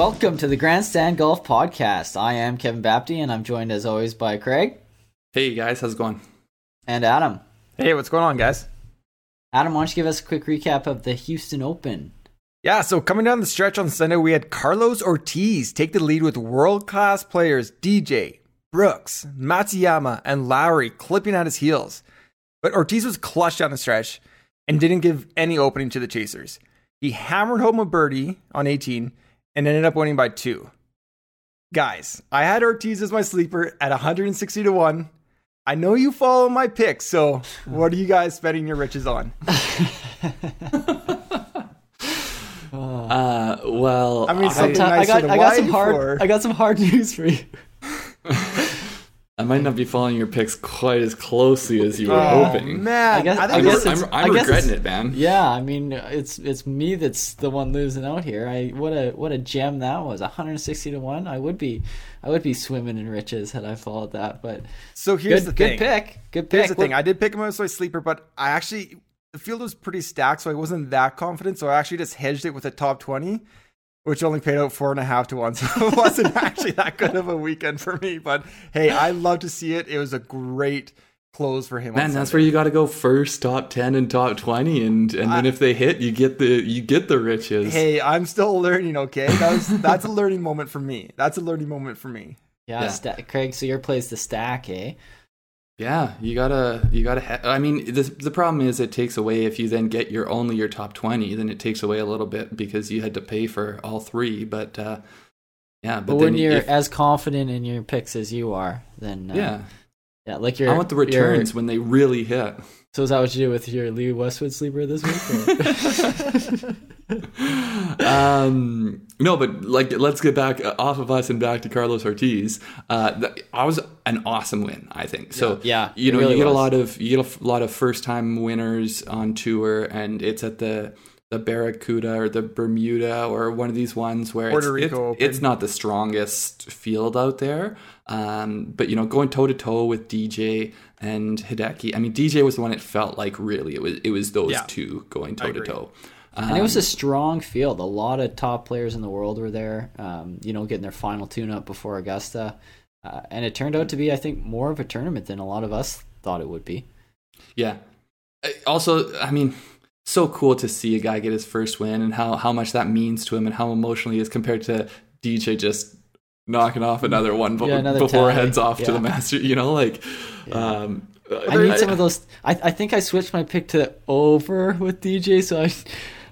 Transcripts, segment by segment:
Welcome to the Grandstand Golf Podcast. I am Kevin Bapty, and I'm joined as always by Craig Hey guys, how's it going? and Adam. Hey, what's going on, guys? Adam, why don't you give us a quick recap of the Houston Open? Yeah, so coming down the stretch on Sunday, we had Carlos Ortiz take the lead with world class players DJ, Brooks, Matsuyama, and Lowry clipping at his heels. But Ortiz was clutch down the stretch and didn't give any opening to the chasers. He hammered home a birdie on 18 and ended up winning by two. Guys, I had Ortiz as my sleeper at 160 to 1. I know you follow my picks, so what are you guys spending your riches on? Uh, well, I mean, I nice got, I got some hard, I got some hard news for you. I might not be following your picks quite as closely as you were Oh, hoping. man. I guess- think I I'm, guess I'm, I'm I guess regretting it, man. Yeah, I mean, it's it's me that's the one losing out here. I what a what a gem that was, 160 to one. I would be, I would be swimming in riches had I followed that. But So here's good, the thing. good pick, good pick. Here's the thing. I did pick him as my sleeper, but I actually the field was pretty stacked, so I wasn't that confident. So I actually just hedged it with a top twenty, which only paid out four and a half to one. So it wasn't actually that good of a weekend for me. But hey, I love to see it. It was a great close for him. on Man, that's where you got to go first, top ten and top twenty, and and then if they hit, you get the you get the riches. Hey, I'm still learning. Okay, that was that's a learning moment for me. That's a learning moment for me. yeah, Yeah. sta- Craig. So your play's the stack, eh? Yeah, you gotta you gotta. Ha- I mean, the the problem is it takes away if you then get your only your top twenty, then it takes away a little bit because you had to pay for all three. But uh, yeah, But, but, when you're if- as confident in your picks as you are, then uh, yeah, yeah, like your I want the your- returns when they really hit. So is that what you do with your Lee Westwood sleeper this week? or- um, no, but like, let's get back uh, off of us and back to Carlos Ortiz. Uh, th- I was an awesome win, I think. So Yeah, you know, really you get was. a lot of you get a lot of first time winners on tour, and it's at the the Barracuda or the Bermuda or one of these ones where Puerto it's, Rico it's, it's not the strongest field out there. Um, but you know, going toe to toe with DJ and Hideki. I mean, DJ was the one it felt like really it was it was those Yeah. two going toe to agree. Toe. and it was a strong field. A lot of top players in the world were there. Um, you know, getting their final tune up before Augusta, uh, and it turned out to be, I think, more of a tournament than a lot of us thought it would be. Yeah. Uh, Also, I mean, so cool to see a guy get his first win and how, how much that means to him and how emotional he is compared to DJ just knocking off another one Yeah, another before tally. heads off to the master. You know, like, Yeah. um, I need some of those. I, I think I switched my pick to over with DJ, so I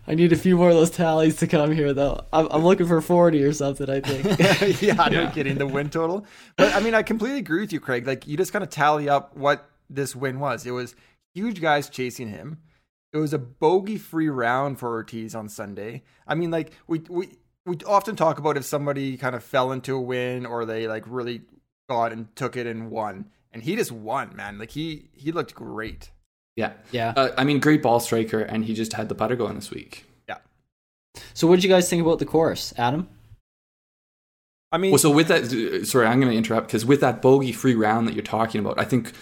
I need a few more of those tallies to come here though. I'm, I'm looking for 40 or something. I think. yeah, no Yeah. kidding. The win total. But I mean, I completely agree with you, Craig. Like you just kind of tally up what this win was. It was huge guys chasing him. It was a bogey-free round for Ortiz on Sunday. I mean, like we we we often talk about if somebody kind of fell into a win or they like really got and took it and won, and he just won, man. Like he he looked great. Yeah. yeah. Uh, I mean, great ball striker, and he just had the putter going this week. Yeah. So what did you guys think about the course, Adam? I mean, Well, so with that, sorry, I'm going to interrupt because with that bogey free round that you're talking about, I think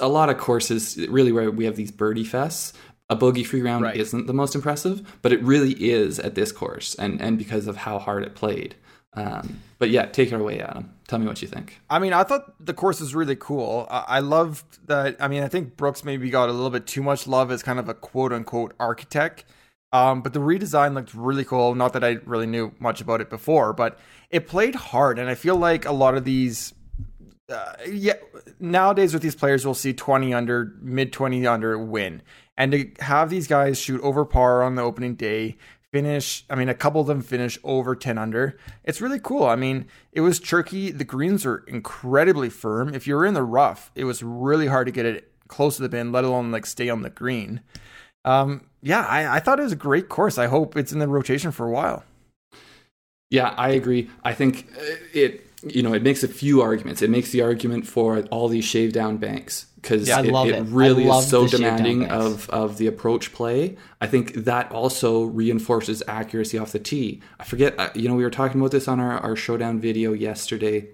a lot of courses, really, where we have these birdie fests, a bogey free round Right. isn't the most impressive, but it really is at this course, and and because of how hard it played. Um, but yeah, take it away, Adam. Tell me what you think. I mean, I thought the course was really cool. I, I loved that. I mean, I think Brooks maybe got a little bit too much love as kind of a quote unquote architect. Um, but the redesign looked really cool. Not that I really knew much about it before, but it played hard. And I feel like a lot of these, uh, yeah, nowadays with these players, we'll see 20 under, mid 20 under win. And to have these guys shoot over par on the opening day, finish, I mean, a couple of them finish over 10 under. It's really cool. I mean, it was tricky. The greens are incredibly firm. If you were in the rough, it was really hard to get it close to the bin, let alone like stay on the green. Um, yeah, I, I thought it was a great course. I hope it's in the rotation for a while. Yeah, I agree. I think uh, it you know it makes a few arguments. It makes the argument for all these shave down banks because Yeah, it, it it. Really is so the shave down demanding of of the approach play. I think that also reinforces accuracy off the tee. I forget, uh, you know, we were talking about this on our our showdown video yesterday,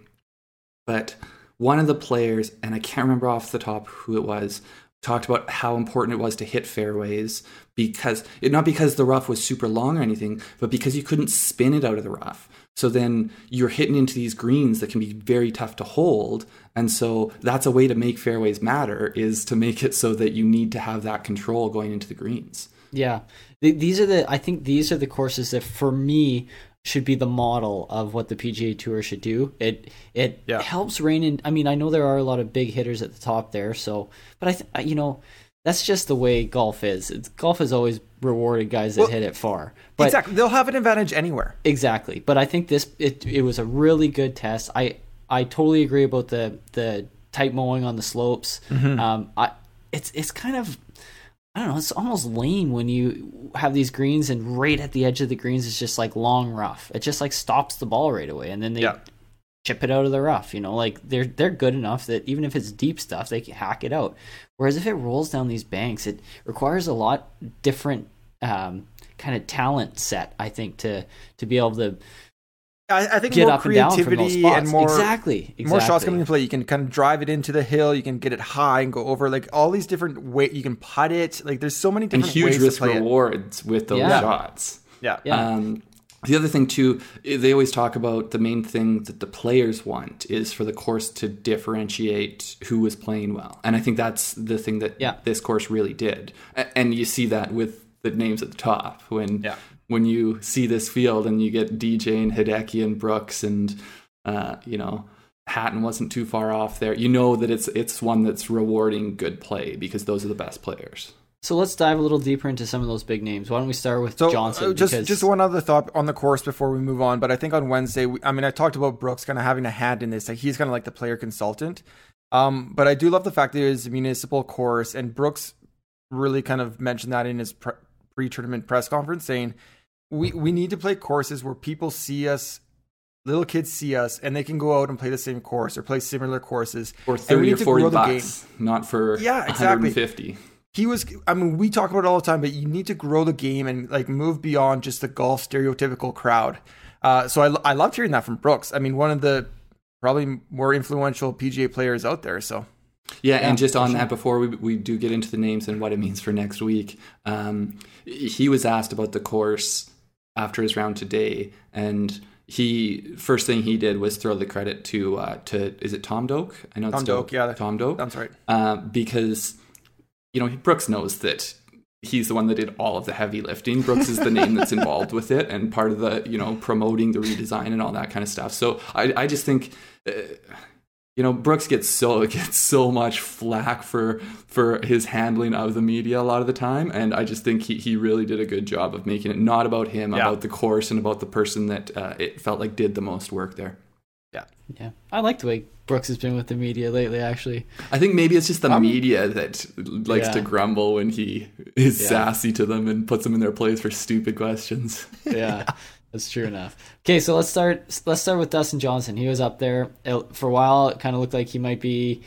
but one of the players, and I can't remember off the top who it was, talked about how important it was to hit fairways because it, not because the rough was super long or anything, but because you couldn't spin it out of the rough. So then you're hitting into these greens that can be very tough to hold. And so that's a way to make fairways matter is to make it so that you need to have that control going into the greens. Yeah. These are the I think these are the courses that for me should be the model of what the PGA Tour should do. It it yeah. helps rein in. I mean, I know there are a lot of big hitters at the top there, so but I th- you know that's just the way golf is. It's, golf has always rewarded guys that well, hit it far. But, exactly, they'll have an advantage anywhere. Exactly, but I think this it it was a really good test. I I totally agree about the the tight mowing on the slopes. Mm-hmm. Um, I it's it's kind of I don't know. It's almost lame when you have these greens and right at the edge of the greens is just like long rough. It just like stops the ball right away, and then they yeah. Chip it out of the rough. You know, like they're they're good enough that even if it's deep stuff, they can hack it out. Whereas if it rolls down these banks, it requires a lot different um, kind of talent set. I think to to be able to I, I think get more creativity and, and, more exactly, exactly more shots coming into play. You can kind of drive it into the hill. You can get it high and go over like all these different ways. You can putt it. Like there's so many different and huge risk rewards it. with those yeah. shots. Yeah, yeah. Um, the other thing too, they always talk about the main thing that the players want is for the course to differentiate who was playing well, and I think that's the thing that yeah. this course really did. And you see that with the names at the top when yeah when you see this field and you get DJ and Hideki and Brooks and uh, you know Hatton wasn't too far off there. You know that it's it's one that's rewarding good play because those are the best players. So let's dive a little deeper into some of those big names. Why don't we start with so, Johnson? Uh, just because... just one other thought on the course before we move on. But I think on Wednesday, we, I mean, I talked about Brooks kind of having a hand in this. Like he's kind of like the player consultant. Um, but I do love the fact that it is a municipal course, and Brooks really kind of mentioned that in his pre tournament press conference, saying we we need to play courses where people see us little kids see us and they can go out and play the same course or play similar courses or 30 or 40 bucks not for yeah exactly 150 he was i mean we talk about it all the time but you need to grow the game and like move beyond just the golf stereotypical crowd uh, so I, I loved hearing that from brooks i mean one of the probably more influential pga players out there so yeah, yeah, and just on sure. that, before we, we do get into the names and what it means for next week, um, he was asked about the course after his round today, and he first thing he did was throw the credit to uh, to is it Tom Doak? I know Tom Doak, yeah, Tom Doak. That's right. Uh, because you know Brooks knows that he's the one that did all of the heavy lifting. Brooks is the name that's involved with it and part of the you know promoting the redesign and all that kind of stuff. So I I just think. Uh, you know Brooks gets so gets so much flack for for his handling of the media a lot of the time, and I just think he he really did a good job of making it not about him, yeah. about the course, and about the person that uh, it felt like did the most work there. Yeah, yeah, I like the way Brooks has been with the media lately. Actually, I think maybe it's just the um, media that likes yeah. to grumble when he is yeah. sassy to them and puts them in their place for stupid questions. Yeah. That's true enough. Okay, so let's start. Let's start with Dustin Johnson. He was up there for a while. It kind of looked like he might be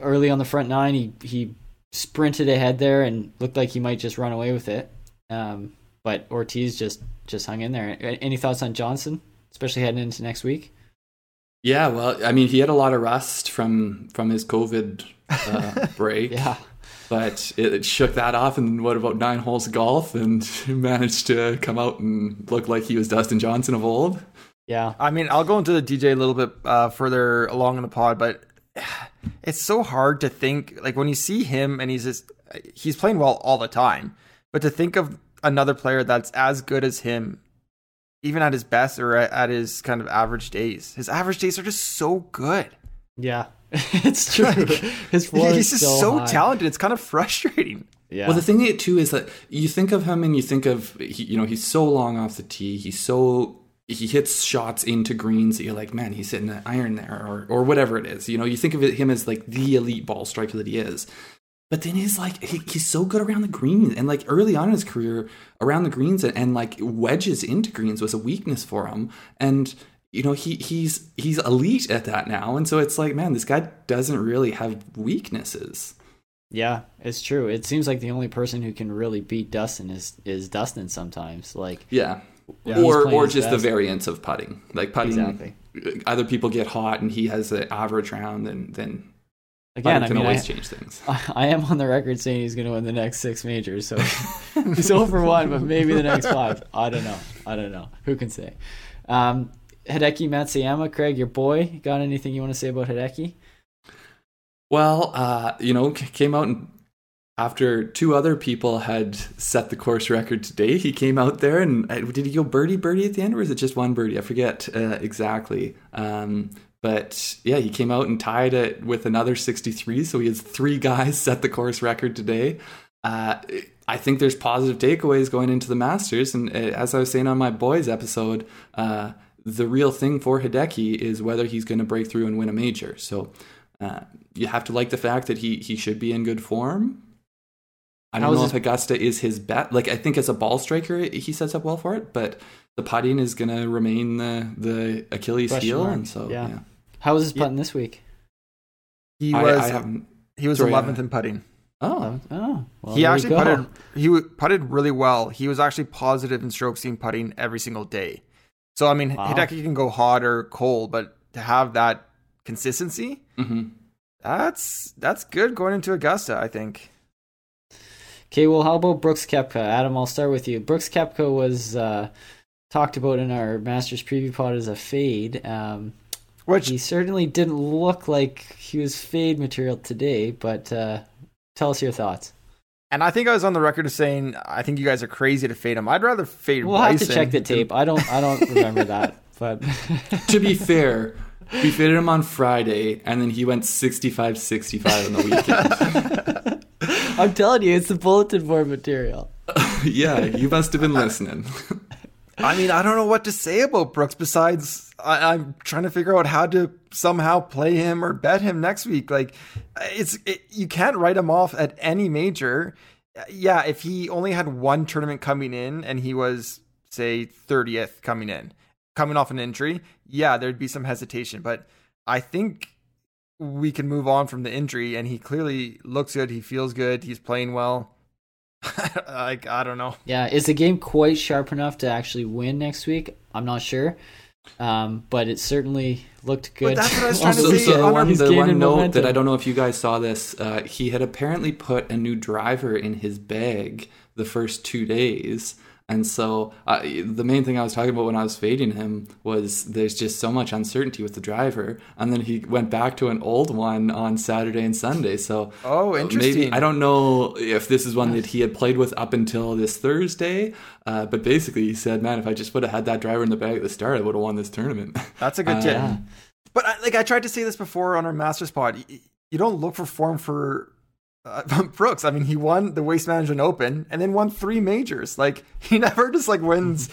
early on the front nine. He he sprinted ahead there and looked like he might just run away with it. Um, but Ortiz just just hung in there. Any thoughts on Johnson, especially heading into next week? Yeah, well, I mean, he had a lot of rust from from his COVID uh, break. yeah, but it, it, shook that off and what about nine holes of golf and managed to come out and look like he was Dustin Johnson of old. Yeah, I mean, I'll go into the DJ a little bit uh, further along in the pod, but it's so hard to think like when you see him and he's just he's playing well all the time, but to think of another player that's as good as him even at his best or at his kind of average days. His average days are just so good. Yeah, it's true. Like, His floor he's just so, so talented. It's kind of frustrating. Yeah. Well, the thing too is that you think of him and you think of he, you know he's so long off the tee. He's so he hits shots into greens that you're like, man, he's hitting an iron there or or whatever it is. You know, you think of him as like the elite ball striker that he is. But then he's like he, he's so good around the greens, and like early on in his career around the greens and, and like wedges into greens was a weakness for him. And you know he he's he's elite at that now. And so it's like man this guy doesn't really have weaknesses. Yeah it's true. It seems like the only person who can really beat dustin is is dustin sometimes. Like yeah, yeah. or or just best. the variance of putting. Like putting exactly. other people get hot and he has an average round then then again, I can mean, always I, change things. I am on the record saying he's going to win the next six majors. So he's over one, but maybe the next five. I don't know. I don't know. Who can say? Um, Hideki Matsuyama, Craig, your boy. Got anything you want to say about Hideki? Well, uh, you know, came out and after two other people had set the course record today, he came out there and uh, did he go birdie birdie at the end, or is it just one birdie? I forget uh, exactly. Um, but yeah, he came out and tied it with another 63. So he has three guys set the course record today. Uh, I think there's positive takeaways going into the Masters, and uh, as I was saying on my boys episode, uh, the real thing for Hideki is whether he's going to break through and win a major. So uh, you have to like the fact that he he should be in good form. I don't How's know his- if Augusta is his bet. Like I think as a ball striker, he sets up well for it, but the putting is going to remain the the Achilles Question heel, mark, and so yeah. yeah. How was his Yeah. putting this week? He I, was I haven't. he was 11th uh, in putting. Oh, Oh, well, he actually putted he putted really well. He was actually positive in strokes gained putting every single day. So I mean, Wow. Hideki can go hot or cold, but to have that consistency, hmm that's that's good going into Augusta. I think. Okay, well, how about Brooks Koepka? Adam, I'll start with you. Brooks Koepka was uh, talked about in our Masters preview pod as a fade. Um, Which he certainly didn't look like he was fade material today, but uh, tell us your thoughts. and I think I was on the record of saying I think you guys are crazy to fade him. I'd rather fade. We'll have to check the than- tape. I don't. I don't remember that, but to be fair, we faded him on Friday, and then he went 65-65 on the weekend. I'm telling you, it's the bulletin board material. yeah, you must have been listening. I mean, I don't know what to say about Brooks besides I, I'm trying to figure out how to somehow play him or bet him next week. Like, it's it, you can't write him off at any major. Yeah, if he only had one tournament coming in and he was say 30th coming in, coming off an injury, yeah, there'd be some hesitation. But I think we can move on from the injury, and he clearly looks good. He feels good. He's playing well. like I don't know. Yeah, is the game quite sharp enough to actually win next week? I'm not sure, um, but it certainly looked good. that's what I was trying to So, say. so the one, the one note momentum. that I don't know if you guys saw this, uh, he had apparently put a new driver in his bag the first two days. And so uh, the main thing I was talking about when I was fading him was there's just so much uncertainty with the driver. And then he went back to an old one on Saturday and Sunday. So Oh, uh, interesting. Maybe, I don't know if this is one that he had played with up until this Thursday. Uh, but basically, he said, man, if I just would have had that driver in the bag at the start, I would have won this tournament. That's a good Uh, tip. yeah. But I, like I tried to say this before on our Masters pod, you, you don't look for form for uh, Brooks. I mean, he won the Waste Management Open and then won three majors. Like he never just like wins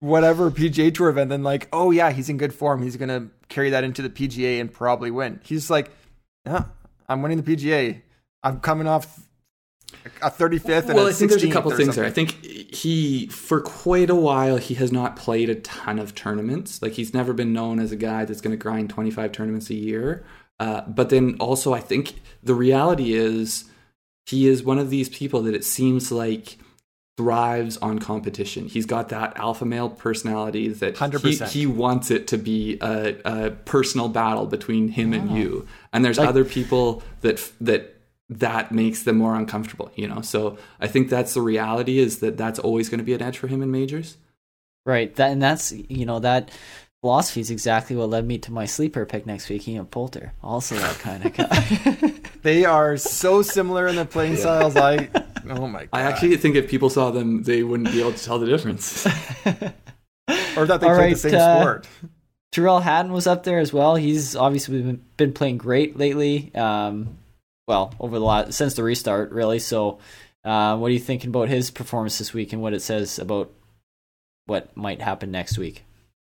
whatever PGA Tour event. Then like, oh yeah, he's in good form. He's gonna carry that into the PGA and probably win. He's like, yeah, I'm winning the PGA. I'm coming off a 35th. And well, a I think there's a couple things there. I think he, for quite a while, he has not played a ton of tournaments. Like he's never been known as a guy that's going to grind 25 tournaments a year. Uh, but then also, I think the reality is he is one of these people that it seems like thrives on competition. He's got that alpha male personality that he, 100%. he wants it to be a, a personal battle between him and you. And there's Like- other people that that that makes them more uncomfortable, you know. So I think that's the reality is that that's always going to be an edge for him in majors. Right. That and that's you know that philosophy is exactly what led me to my sleeper pick next week, Ian Poulter. Also that kind of guy. They are so similar in their playing styles. I oh my god. I actually think if people saw them, they wouldn't be able to tell the difference. or that they All play right, the same uh, sport. Tyrrell Hatton was up there as well. He's obviously been, been playing great lately. Um, well, over the last since the restart, really. So, uh, what are you thinking about his performance this week and what it says about what might happen next week?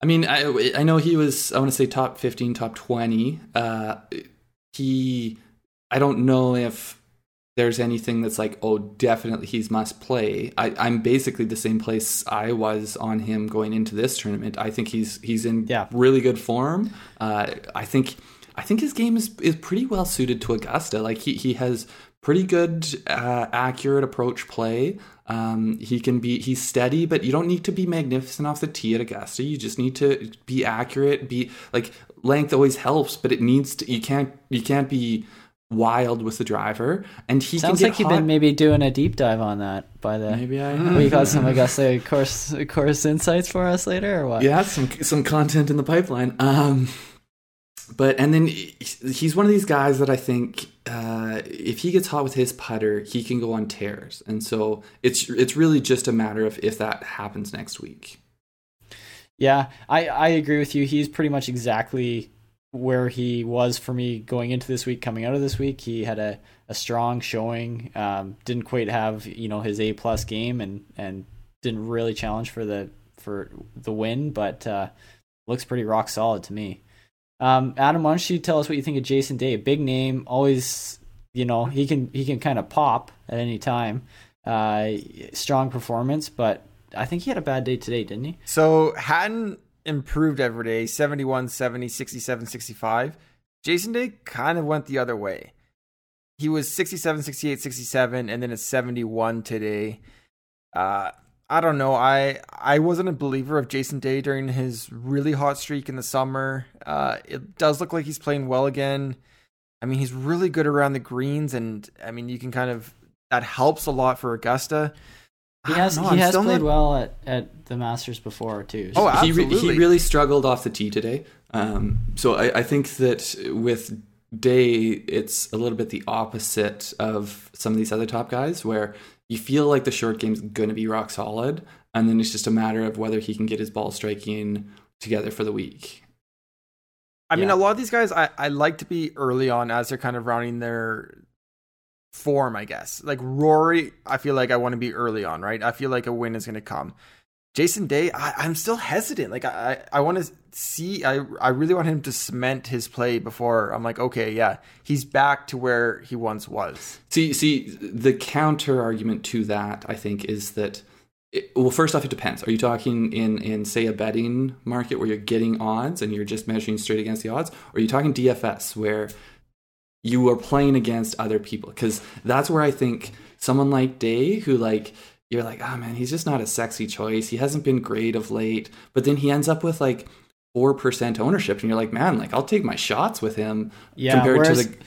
I mean, I I know he was I want to say top fifteen, top twenty. Uh, he I don't know if there's anything that's like oh definitely he's must play. I, I'm basically the same place I was on him going into this tournament. I think he's he's in Yeah. really good form. Uh, I think I think his game is is pretty well suited to Augusta. Like he he has pretty good uh, accurate approach play. Um, he can be he's steady, but you don't need to be magnificent off the tee at Augusta. You just need to be accurate. Be like length always helps, but it needs to. You can't you can't be wild with the driver, and he Sounds like you've been maybe doing a deep dive on that by the. Maybe I We got some, I guess, uh, course course insights for us later, or what? yeah, some some content in the pipeline. Um, but and then he's one of these guys that I think uh, if he gets hot with his putter, he can go on tears, and so it's it's really just a matter of if that happens next week. Yeah, I, I agree with you. He's pretty much exactly where he was for me going into this week, coming out of this week. He had a, a strong showing. Um, didn't quite have you know his A plus game, and and didn't really challenge for the for the win, but uh, looks pretty rock solid to me. Um, Adam, why don't you tell us what you think of Jason Day? Big name, always you know he can he can kind of pop at any time. Uh, strong performance, but I think he had a bad day today, didn't he? So Hatton improved every day 71, 70, 67, 65. Jason Day kind of went the other way. He was 67, 68, 67, and then a 71 today. Uh, I don't know. I I wasn't a believer of Jason Day during his really hot streak in the summer. Uh, it does look like he's playing well again. I mean, he's really good around the greens, and I mean, you can kind of that helps a lot for Augusta. He has know, he I'm has played not- well at, at the Masters before too. Oh, he, re- he really struggled off the tee today. Um, so I, I think that with Day, it's a little bit the opposite of some of these other top guys, where you feel like the short game's going to be rock solid, and then it's just a matter of whether he can get his ball striking together for the week. I mean, a lot of these guys, I, I like to be early on as they're kind of rounding their form, I guess. Like Rory, I feel like I want to be early on, right? I feel like a win is going to come. Jason Day, I, I'm still hesitant. Like I, I want to see. I, I really want him to cement his play before I'm like, okay, yeah, he's back to where he once was. See, see, the counter argument to that, I think, is that. It, well, first off, it depends. Are you talking in, in say a betting market where you're getting odds and you're just measuring straight against the odds, or are you talking DFS where you are playing against other people? Because that's where I think someone like Day, who like you're like, oh man, he's just not a sexy choice. He hasn't been great of late, but then he ends up with like four percent ownership, and you're like, man, like I'll take my shots with him yeah, compared whereas, to the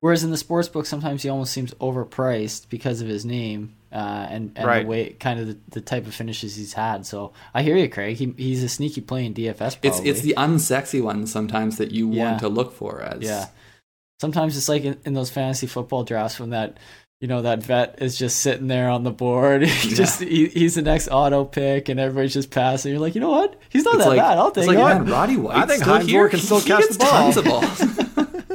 whereas in the sports book sometimes he almost seems overpriced because of his name uh, and and Right. the way kind of the, the type of finishes he's had. So I hear you, Craig. He, he's a sneaky play in DFS. Probably. It's it's the unsexy ones sometimes that you Yeah. want to look for as Yeah. Sometimes it's like in, in those fantasy football drafts when that you know that vet is just sitting there on the board. He Yeah. just he, he's the next auto pick, and everybody's just passing. You're like, you know what? He's not It's that like, bad. I'll take it's like, it. man, Roddy White. I think still Hines here. Ward can still He catch the ball. Tons of balls.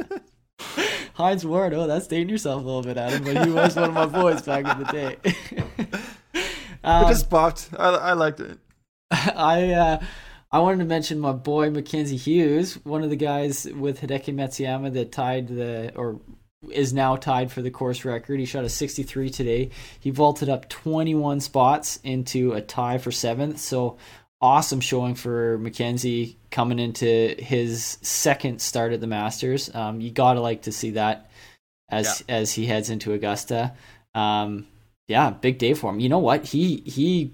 Hines Ward. Oh, that's dating yourself a little bit, Adam. But he was one of my boys back in the day. I um, just popped. I, I liked it. I uh, I wanted to mention my boy Mackenzie Hughes, one of the guys with Hideki Matsuyama that tied the or is now tied for the course record. He shot a 63 today. He vaulted up 21 spots into a tie for seventh. So awesome showing for Mackenzie coming into his second start at the Masters. Um, you gotta like to see that as as he heads into Augusta. Um, yeah, big day for him. You know what? He he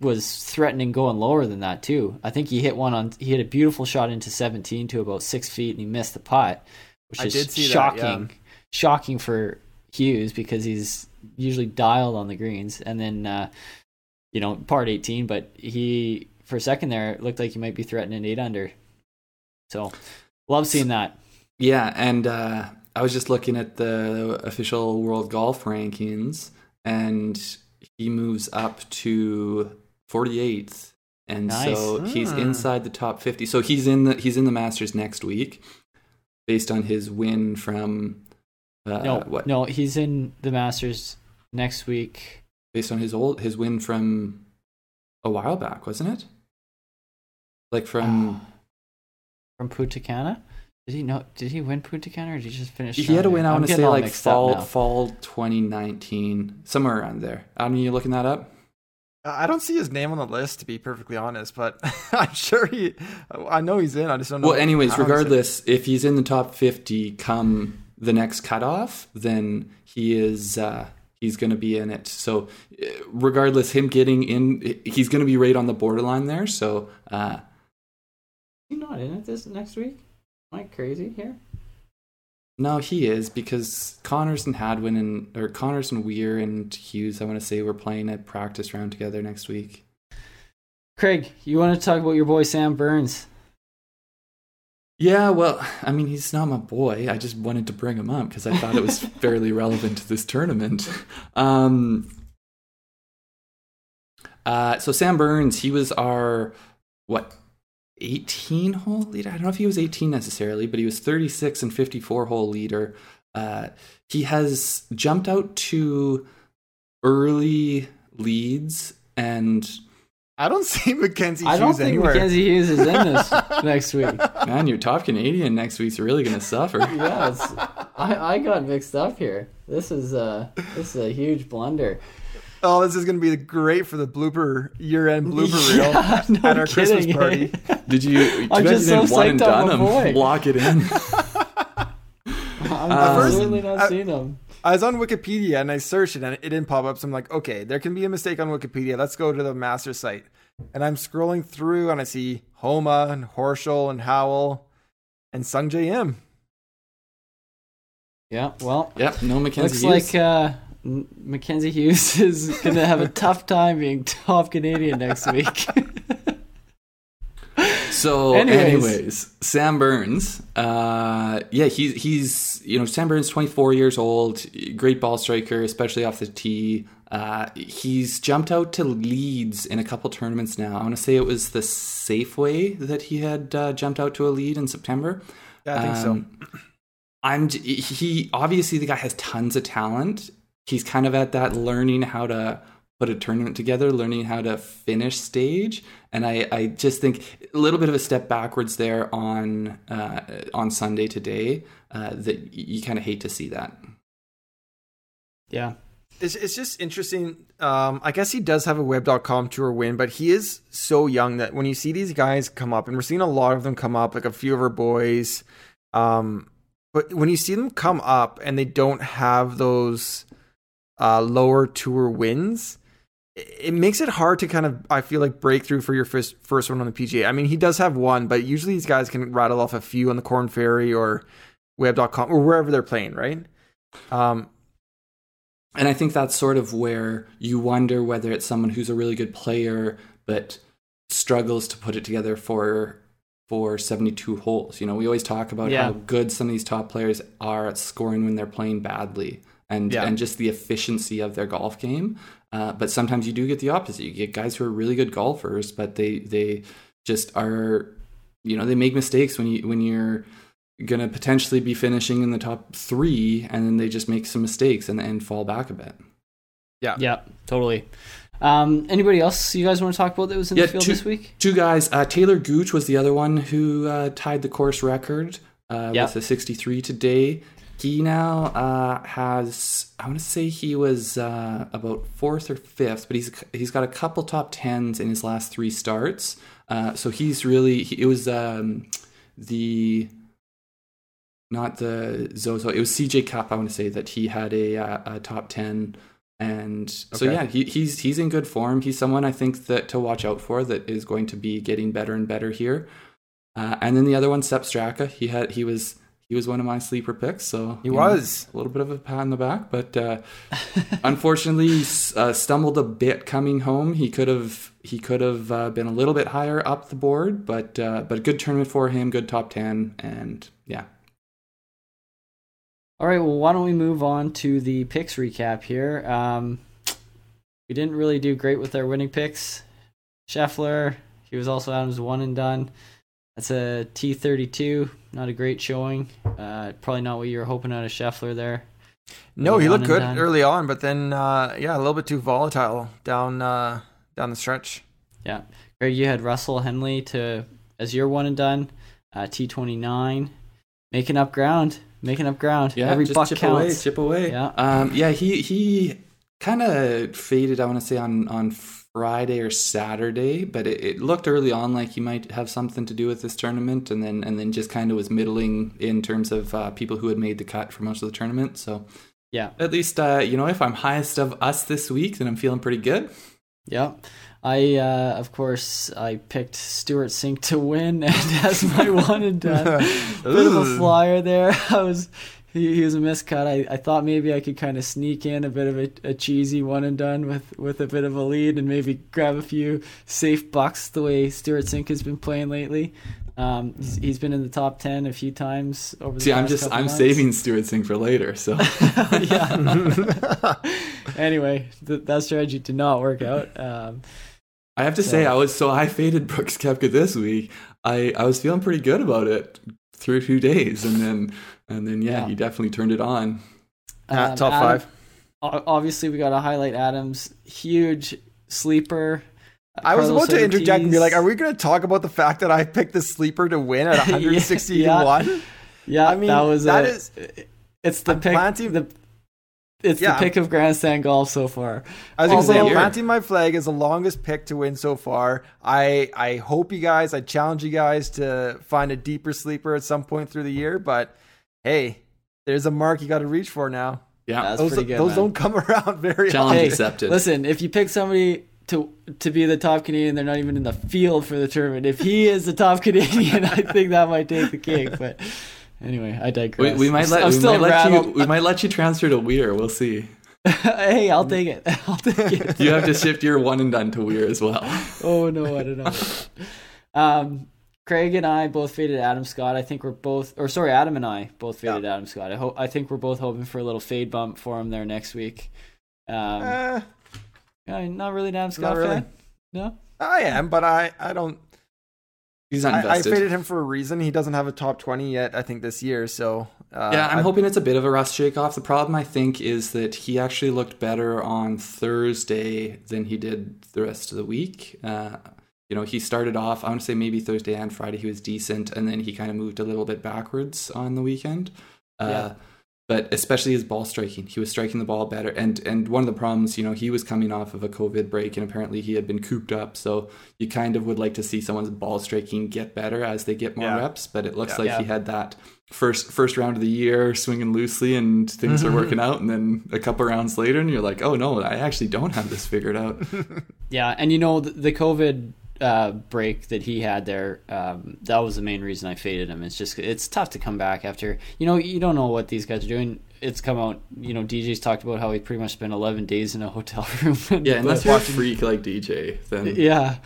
was threatening going lower than that too. I think he hit one on he hit a beautiful shot into 17 to about six feet and he missed the putt, which I is see that, shocking. yeah. Shocking for Hughes because he's usually dialed on the greens and then uh, you know part 18, but he for a second there it looked like he might be threatening eight under. So love seeing that. Yeah, and uh, I was just looking at the official world golf rankings, and he moves up to 48th, and so Nice. he's Hmm. inside the top 50. So he's in the he's in the Masters next week, based on his win from uh, No, what? no, he's in the Masters next week. Based on his old his win from a while back, wasn't it? Like from from Punta Cana. Did he know? Did he win Punta Cana, or did he just finish? he had a win. I want to say like fall fall 2019, somewhere around there. I Adam, you looking that up? I don't see his name on the list, to be perfectly honest, but I'm sure he. I know he's in. I just don't know. Well, anyways, how he's regardless, if he's in the top 50 come the next cutoff, then he is uh, he's going to be in it. So, uh, regardless, him getting in, he's going to be right on the borderline there. So, uh, Is he not in it this next week? Am I crazy here? No, he is because Conners and Hadwin and or Conners and Weir and Hughes, I want to say, we're playing a practice round together next week. Craig, you want to talk about your boy Sam Burns? Yeah, well, I mean, he's not my boy. I just wanted to bring him up because I thought it was fairly relevant to this tournament. Um, uh, so Sam Burns, he was our what 18 hole leader. I don't know if he was 18 necessarily, but he was 36 and 54 hole leader. Uh, he has jumped out to early leads and I don't see Mackenzie I don't Hughes think anywhere. Mackenzie Hughes is in this next week. man, your top Canadian next week's really going to suffer. Yeah, it's, I, I got mixed up here. This is uh this is a huge blunder. Oh, this is going to be great for the blooper year-end blooper reel Yeah, no at our Christmas party. eh? Did you? Too I'm bad just you didn't so one and done on him. boy. Lock it in. I'm Um, certainly not uh, seeing them. I was on Wikipedia and I searched it and it didn't pop up. So I'm like, okay, there can be a mistake on Wikipedia. Let's go to the master site. And I'm scrolling through and I see Homa and Horschel and Howell and Sungjae Im. Yeah, well, Yep, no Mackenzie looks Hughes. like uh, M- Mackenzie Hughes is gonna have a tough time being top Canadian next week. So, Anyways. anyways, Sam Burns, uh, yeah, he's he's you know Sam Burns, twenty four years old, great ball striker, especially off the tee. Uh, he's jumped out to leads in a couple tournaments now. I want to say it was the Safeway that he had uh, jumped out to a lead in September. Yeah, I think Um, I'm he obviously the guy has tons of talent. He's kind of at that learning how to put a tournament together, learning how to finish stage, and I, I just think a little bit of a step backwards there on uh, on Sunday today. Uh, that you kind of hate to see that. yeah, It's, it's just interesting. Um, I guess he does have a web.com tour win, but he is so young that when you see these guys come up, and we're seeing a lot of them come up, like a few of our boys, um, but when you see them come up and they don't have those uh, lower tour wins, it, makes it hard to kind of, I feel like, break through for your first, first one on the PGA. I mean, he does have one, but usually these guys can rattle off a few on the Corn Ferry or web.com or wherever they're playing, right? Um, And I think that's sort of where you wonder whether it's someone who's a really good player but struggles to put it together for for 72 holes. You know, we always talk about Yeah. how good some of these top players are at scoring when they're playing badly and Yeah. and just the efficiency of their golf game. Uh, but sometimes you do get the opposite. You get guys who are really good golfers, but they they just are you know, they make mistakes when you when you're going to potentially be finishing in the top 3 and then they just make some mistakes and and fall back a bit. yeah, Yeah. totally. Um, anybody else you guys want to talk about that was in Yeah, the field two- this week? Two guys. Uh, Talor Gooch was the other one who uh, tied the course record uh, Yeah. with a 63 today. He now uh, has, I want to say he was uh, about fourth or fifth, but he's he's got a couple top tens in his last three starts. Uh, so he's really, he, it was um, the, not the Zozo, it was CJ Cup, I want to say, that he had a, uh, a top 10 and so yeah, he, he's he's in good form. He's someone I think that to watch out for that is going to be getting better and better here. Uh, and then the other one, Sepp Straka, he had he was he was one of my sleeper picks. So He you know, was. a little bit of a pat on the back, but uh, unfortunately uh, stumbled a bit coming home. He could have he could have uh, been a little bit higher up the board, but uh, but good tournament for him, good top ten, and yeah, All right, well, why don't we move on to the picks recap here? Um, we didn't really do great with our winning picks. Scheffler, he was also Adams one and done. That's a T32, not a great showing. Uh, probably not what you were hoping out of Scheffler there. No, he looked good done. early on, but then uh, yeah, a little bit too volatile down uh, down the stretch. Yeah, Greg, you had Russell Henley to as your one and done. Uh, T29, making up ground, making up ground. yeah, Every just buck chip counts. away, chip away. Yeah. um, yeah. He he kind of faded. I want to say on on Friday or Saturday, but it, it looked early on like he might have something to do with this tournament, and then and then just kind of was middling in terms of uh, people who had made the cut for most of the tournament. So Yeah. at least uh, you know if I'm highest of us this week, then I'm feeling pretty good. Yeah. I uh, of course I picked Stewart Cink to win and as my one and done. Bit of a flyer there. I was he, he was a miscut. I, I thought maybe I could kind of sneak in a bit of a, a cheesy one and done with, with a bit of a lead and maybe grab a few safe bucks the way Stewart Cink has been playing lately. Um, he's, he's been in the top ten a few times over. The See, I'm just I'm months. saving Stewart Cink for later. So yeah. anyway, th- that strategy did not work out. Um, I have to say, I was so I faded Brooks Koepka this week. I I was feeling pretty good about it through two days, and then and then yeah, Yeah. he definitely turned it on. Uh, um, top Adam- five. Obviously, we got to highlight Adams' huge sleeper. I was Carlos about to interject and be like, "Are we going to talk about the fact that I picked the sleeper to win at 161?" Yeah, I mean, that was that a, is- It's the I'm pick. planting- the, it's Yeah, the pick of grandstand golf so far. I was going to say, I'm planting my flag is the longest pick to win so far. I I hope you guys, I challenge you guys to find a deeper sleeper at some point through the year. But hey, there's a mark you got to reach for now. Yeah, That's those pretty good. those man. don't come around very Challenge often. accepted. Listen, if you pick somebody to to be the top Canadian, they're not even in the field for the tournament. If he is the top Canadian, I think that might take the cake. But anyway, I digress. we might let I'm we still might let you we might let you transfer to Weir. We'll see. hey, I'll take it. I'll take it. You have to shift your one and done to Weir as well. oh no, I don't know. Um, Craig and I both faded Adam Scott. I think we're both, or sorry, Adam and I both faded Adam Scott. I hope. I think we're both hoping for a little fade bump for him there next week. Um, Eh, yeah, not really an Adam Scott not really. fan. No. I am, but I I don't. He's not I, I faded him for a reason. He doesn't have a top 20 yet. I think this year. So uh, yeah, I'm I- hoping it's a bit of a rust shake off. The problem I think is that he actually looked better on Thursday than he did the rest of the week. Uh, you know, he started off, I want to say maybe Thursday and Friday he was decent, and then he kind of moved a little bit backwards on the weekend. Uh, Yeah. But especially his ball striking, he was striking the ball better. And and one of the problems, you know, he was coming off of a COVID break, and apparently he had been cooped up. So you kind of would like to see someone's ball striking get better as they get more Yeah. reps. But it looks Yeah. like Yeah. he had that first first round of the year swinging loosely and things are mm-hmm. working out and then a couple rounds later and you're like oh no i actually don't have this figured out Yeah, and you know the, the COVID uh, break that he had there, um, that was the main reason I faded him. It's just it's tough to come back after you know you don't know what these guys are doing. It's come out, you know. DJ's talked about how he pretty much spent 11 days in a hotel room. yeah unless you're a freak like dj then yeah.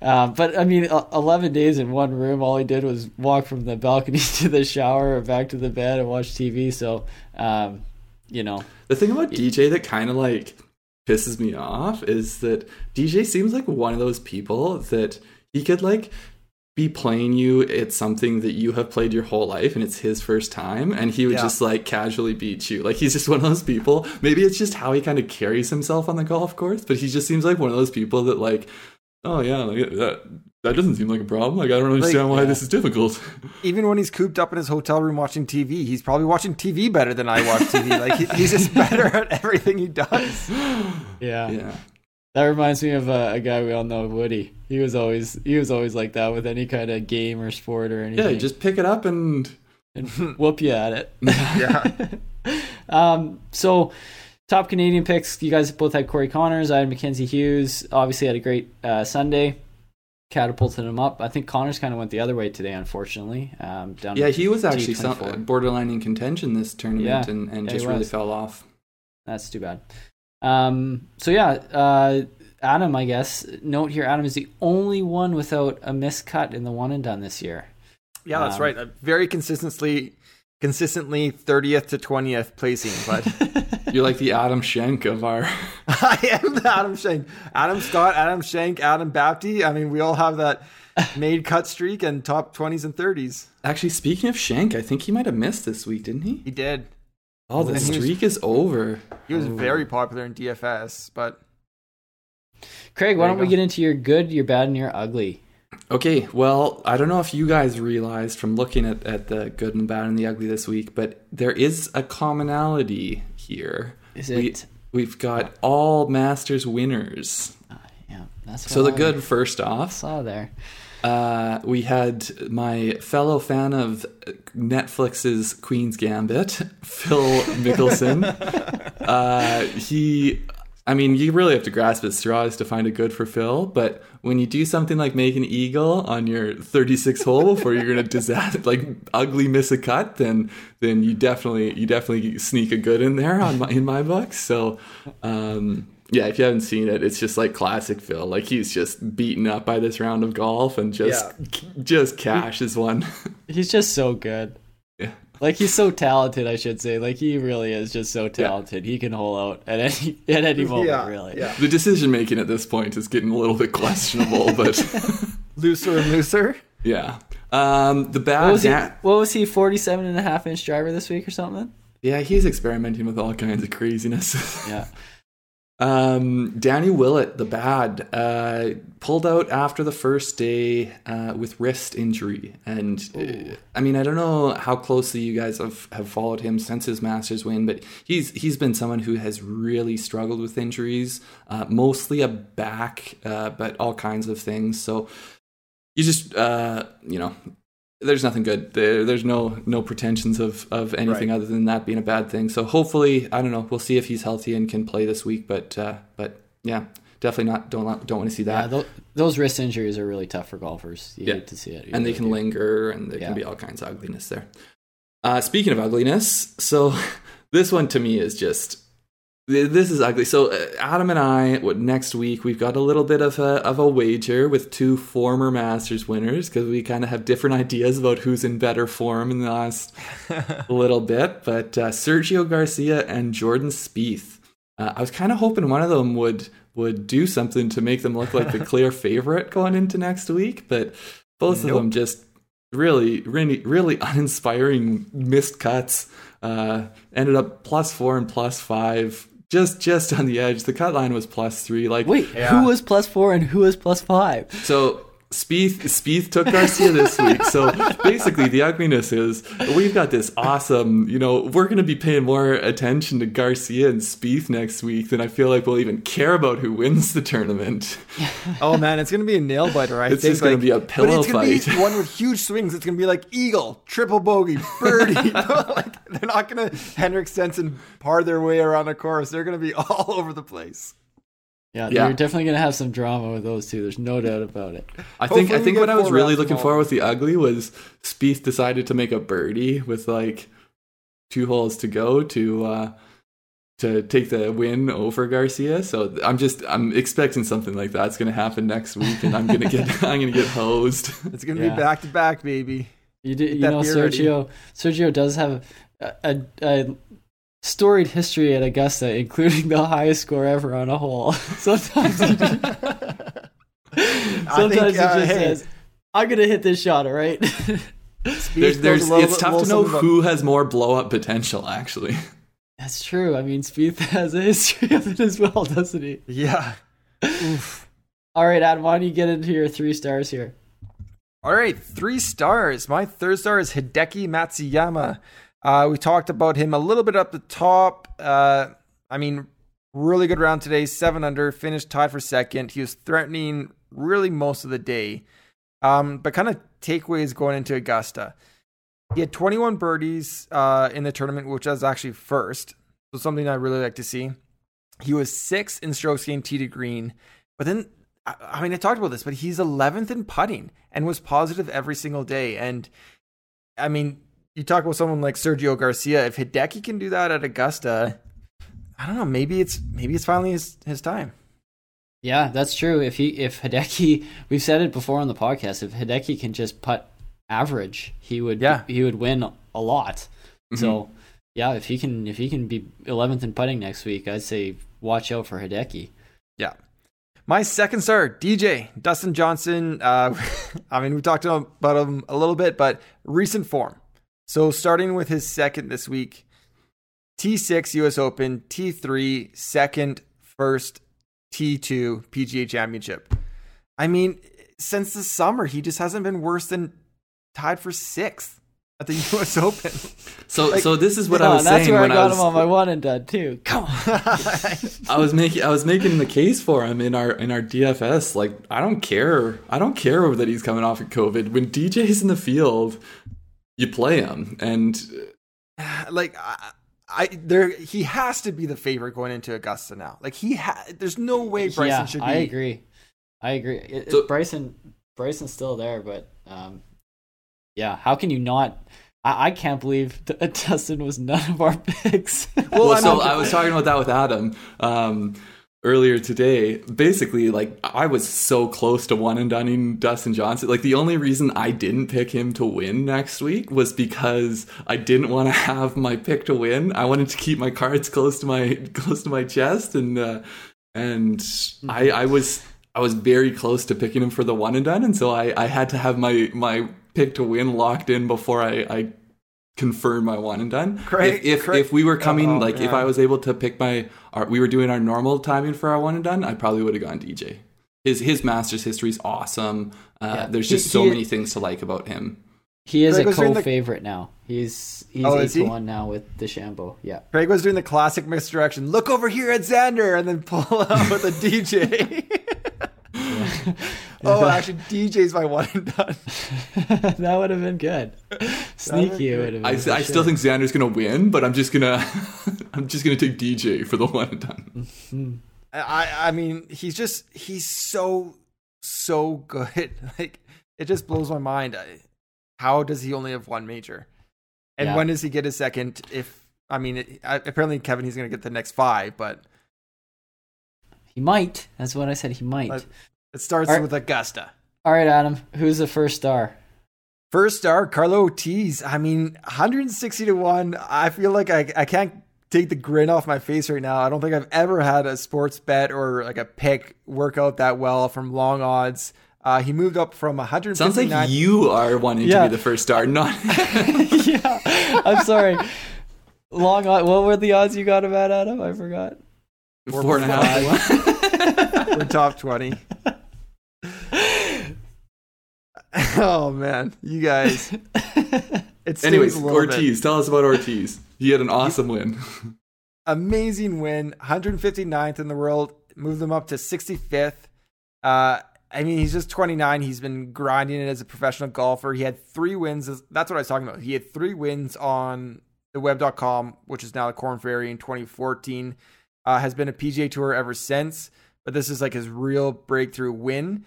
Um, but I mean, uh, 11 days in one room, all he did was walk from the balcony to the shower or back to the bed and watch TV. So, um, you know, the thing about dj that kind of like pisses me off is that dj seems like one of those people that he could like be playing you it's something that you have played your whole life and it's his first time and he would Yeah. just like casually beat you like he's just one of those people maybe it's just how he kind of carries himself on the golf course but he just seems like one of those people that like oh yeah that that doesn't seem like a problem like i don't understand why yeah. this is difficult even when he's cooped up in his hotel room watching TV, he's probably watching TV better than I watch TV. like he, he's just better at everything he does. yeah. yeah That reminds me of a, a guy we all know, Woody. He was always he was always like that with any kind of game or sport or anything. yeah just pick it up and and whoop you at it. Yeah. Um, so top Canadian picks. You guys both had Corey Conners. I had Mackenzie Hughes. Obviously had a great uh, Sunday. Catapulted him up. I think Conners kind of went the other way today, unfortunately. Um, down yeah he was actually some, 24. borderline in contention this tournament Yeah. and, and Yeah, just really fell off That's too bad. Um, so yeah, uh, Adam, I guess. Note here, Adam is the only one without a miscut in the one and done this year. Yeah, that's Um, right. Uh, Very consistently, consistently 30th to 20th placing, but you're like the adam schenck of our I am the Adam Schenck. Adam Scott, Adam Schenck, Adam Bapty. I mean, we all have that made cut streak and top 20s and 30s. Actually, speaking of Schenck, I think he might have missed this week, didn't he? He did. Oh, the And he was- streak is over. He was Ooh. very popular in DFS, but Craig, why don't we get into your good, your bad, and your ugly? Okay, well, I don't know if you guys realized from looking at, at the good and bad and the ugly this week, but there is a commonality here. Is We- it? We've got all Masters winners. Yeah, that's So the I good first off, saw there. uh, we had my fellow fan of Netflix's Queen's Gambit, Phil Mickelson. uh, he I mean, you really have to grasp at straws to find a good for Phil. But when you do something like make an eagle on your 36 hole before you're gonna disaster, like ugly miss a cut, then then you definitely you definitely sneak a good in there on my in my books. So. Um, yeah, if you haven't seen it, it's just like classic Phil. Like he's just beaten up by this round of golf and just just cashes one. He's just so good. Yeah. Like he's so talented, I should say. Like he really is just so talented. He can hole out at any at any moment, yeah, really. yeah. The decision making at this point is getting a little bit questionable, but Looser and looser. yeah. Um, the bad What was he? Dan- What was he? 47 and a half inch driver this week or something? yeah, he's experimenting with all kinds of craziness. Yeah. Um, Danny Willett, the bad, uh, pulled out after the first day uh, with wrist injury, and uh, I mean, I don't know how closely you guys have, have followed him since his Masters win, but he's he's been someone who has really struggled with injuries, uh, mostly a back, uh, but all kinds of things. So you just uh, you know. There's nothing good. There, there's no no pretensions of, of anything Right. other than that being a bad thing. So hopefully, I don't know. We'll see if he's healthy and can play this week. But uh, but yeah, definitely not. Don't don't want to see that. tho- those wrist injuries are really tough for golfers. You Yeah. hate to see it. And they can do. linger, and there Yeah. can be all kinds of ugliness there. Uh, speaking of ugliness, so this one to me is just this is ugly. So uh, Adam and I, what next week we've got a little bit of a of a wager with two former Masters winners because we kind of have different ideas about who's in better form in the last little bit. But uh, Sergio Garcia and Jordan Spieth, uh, I was kind of hoping one of them would would do something to make them look like the clear favorite going into next week, but both of them just really, really, really uninspiring missed cuts. Uh, ended up plus four and plus five, just just on the edge. The cut line was plus three. Like Wait, Yeah. who was plus four and who was plus five? so Spieth Spieth took Garcia this week. So basically, the ugliness is we've got this awesome. You know, we're going to be paying more attention to Garcia and Spieth next week than I feel like we'll even care about who wins the tournament. Oh man, it's gonna be a nail biter. I It's think just gonna be a pillow it's gonna fight. Be one with huge swings. It's gonna be like eagle, triple bogey, birdie. like they're not gonna Henrik Stenson par their way around a course. They're gonna be all over the place. Yeah, Yeah. you're definitely gonna have some drama with those two. There's no doubt about it. I think Hopefully I think what I was really looking of for with the ugly was Spieth decided to make a birdie with like two holes to go to uh to take the win over Garcia. So I'm just I'm expecting something like that's going to happen next week, and I'm gonna get I'm gonna get hosed. It's gonna Yeah. be back to back, baby. You do, you know, beer ready. Sergio. Sergio does have a, a, a storied history at Augusta, including the highest score ever on a hole. Sometimes he just, sometimes think, he uh, just hey. says, "I'm gonna hit this shot, all right." There's, there's little it's tough to know something about- who has more blow up potential. Actually, That's true. I mean, Spieth has a history of it as well, doesn't he? Yeah. Oof. All right, Adam, why don't you get into your three stars here? All right, three stars. My third star is Hideki Matsuyama. Uh, we talked about him a little bit up the top. Uh, I mean, really good round today, seven under, finished tied for second. He was threatening really most of the day. Um, but kind of takeaways going into Augusta. He had 21 birdies uh, in the tournament, which was actually first. So something I really like to see. He was sixth in strokes gained tee to green, but then I I mean I talked about this, but he's 11th in putting and was positive every single day. And I mean, you talk about someone like Sergio Garcia. If Hideki can do that at Augusta, I don't know. Maybe it's maybe it's finally his his time. Yeah, that's true. If he if Hideki, we've said it before on the podcast. If Hideki can just putt average, he would Yeah. he would win a lot. Mm-hmm. So yeah, if he can if he can be 11th in putting next week, I'd say watch out for Hideki. Yeah. My second star, DJ Dustin Johnson. Uh, I mean, we talked about him a little bit, but recent form. So starting with his second this week, T6 US Open, T3 second, first, T2 PGA Championship. I mean, since the summer, he just hasn't been worse than tied for sixth at the US Open. so Like, so this is what I was and that's saying where I got was him on my one and done too. Come on. I was making I was making the case for him in our in our DFS. Like I don't care. I don't care that he's coming off of COVID. When DJ's in the field, you play him, and like I, I there he has to be the favorite going into Augusta now. Like he ha- there's no way Bryson yeah, should be. I agree. I agree. It, So- Bryson Bryson's still there, but um, yeah, how can you not? I, I can't believe that Dustin was none of our picks. Well, well, so I was talking about that with Adam um, earlier today. Basically, like I was so close to one and dunning Dustin Johnson. Like the only reason I didn't pick him to win next week was because I didn't want to have my pick to win. I wanted to keep my cards close to my close to my chest, and uh, and I I was I was very close to picking him for the one and done, and so I I had to have my my pick to win locked in before I I confirm my one and done. Craig- if if, Craig- if we were coming Oh, like if. I was able to pick my our, we were doing our normal timing for our one and done, I probably would have gone DJ. His his Masters history is awesome. Uh, Yeah. There's He- just so he- many things to like about him. he is Greg a was doing the- co-favorite now. He's he's Oh, eight is to one now with DeChambeau. Yeah. Craig was doing the classic misdirection. Look over here at Xander, and then pull out with a DJ. oh, actually, DJ's my one and done. that would have been good. Sneaky, it would have been. I, I sure. still think Xander's gonna win, but I'm just gonna I'm just gonna take DJ for the one and done. I, I mean, he's just he's so so good. Like it just blows my mind. I- How does he only have one major? And Yeah. when does he get his second? If I mean, it, I, apparently Kevin, he's going to get the next five, but He might. That's what I said. He might. Like- it starts Are- with Augusta. All right, Adam. Who's the first star? First star, Carlo Ortiz. I mean, 160 to 1. I feel like I, I can't take the grin off my face right now. I don't think I've ever had a sports bet or like a pick work out that well from long odds. Uh, he moved up from 159. Sounds like you are wanting Yeah. to be the first star, not yeah. I'm sorry. Long odds. What were the odds you got about Adam? I forgot. four and a half. We're top 20. oh, man. You guys. It stings Anyways, little bit. Ortiz, tell us about Ortiz. He had an awesome win. amazing win 159th in the world moved them up to 65th uh i mean he's just 29 he's been grinding it as a professional golfer he had three wins that's what i was talking about he had three wins on the web.com which is now the Korn Ferry in 2014 uh, has been a pga tour ever since but this is like his real breakthrough win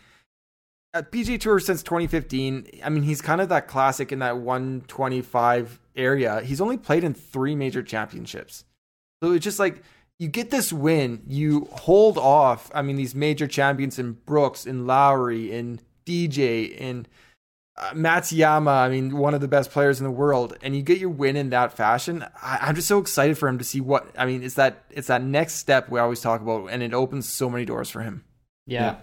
at PGA Tour since 2015. I mean, he's kind of that classic in that 125 area. He's only played in three major championships. So it's just like you get this win, you hold off. I mean, these major champions in Brooks, in Lowry, in DJ, in uh, Matsuyama. I mean, one of the best players in the world, and you get your win in that fashion. I, I'm just so excited for him to see what. I mean, it's that it's that next step we always talk about, and it opens so many doors for him. Yeah.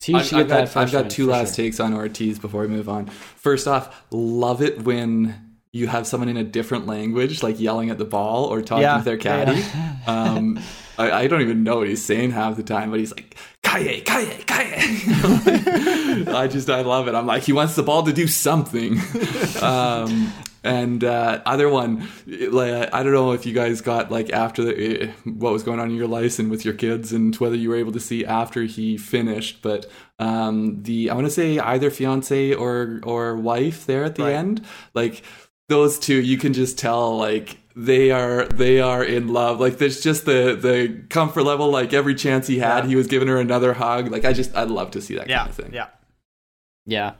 It's I've, to get I've that got, I've got two last sure. takes on Ortiz before we move on. First off, love it when you have someone in a different language, like yelling at the ball or talking Yeah, with their caddy. um, I, I don't even know what he's saying half the time, but he's like, Kaye, Kaye, Kaye. I just, I love it. I'm like, he wants the ball to do something. um, and uh, other one, like, I don't know if you guys got like after the, eh, what was going on in your life and with your kids, and whether you were able to see after he finished. But um, the I want to say either fiance or or wife there at the Right. end, like those two, you can just tell like they are they are in love. Like there's just the the comfort level. Like every chance he had, Yeah. he was giving her another hug. Like I just I'd love to see that kind of thing. yeah. Yeah.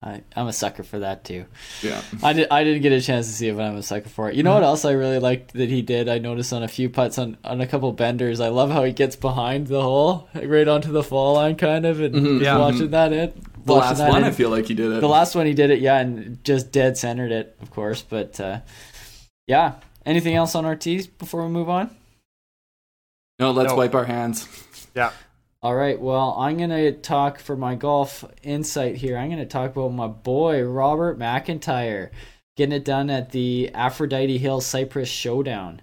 I, I'm a sucker for that too. yeah. I did. I didn't get a chance to see it, but I'm a sucker for it. You know what else I really liked that he did? I noticed on a few putts on on a couple benders. I love how he gets behind the hole, right onto the fall line, kind of, and Mhm, yeah. watching that in. The last one, in. I feel like he did it. the last one he did it, yeah, and just dead centered it, of course. But uh, yeah, anything else on Ortiz before we move on? no, let's No. wipe our hands. Yeah. All right, well, I'm going to talk for my golf insight here. I'm going to talk about my boy, Robert MacIntyre, getting it done at the Aphrodite Hills Cyprus Showdown.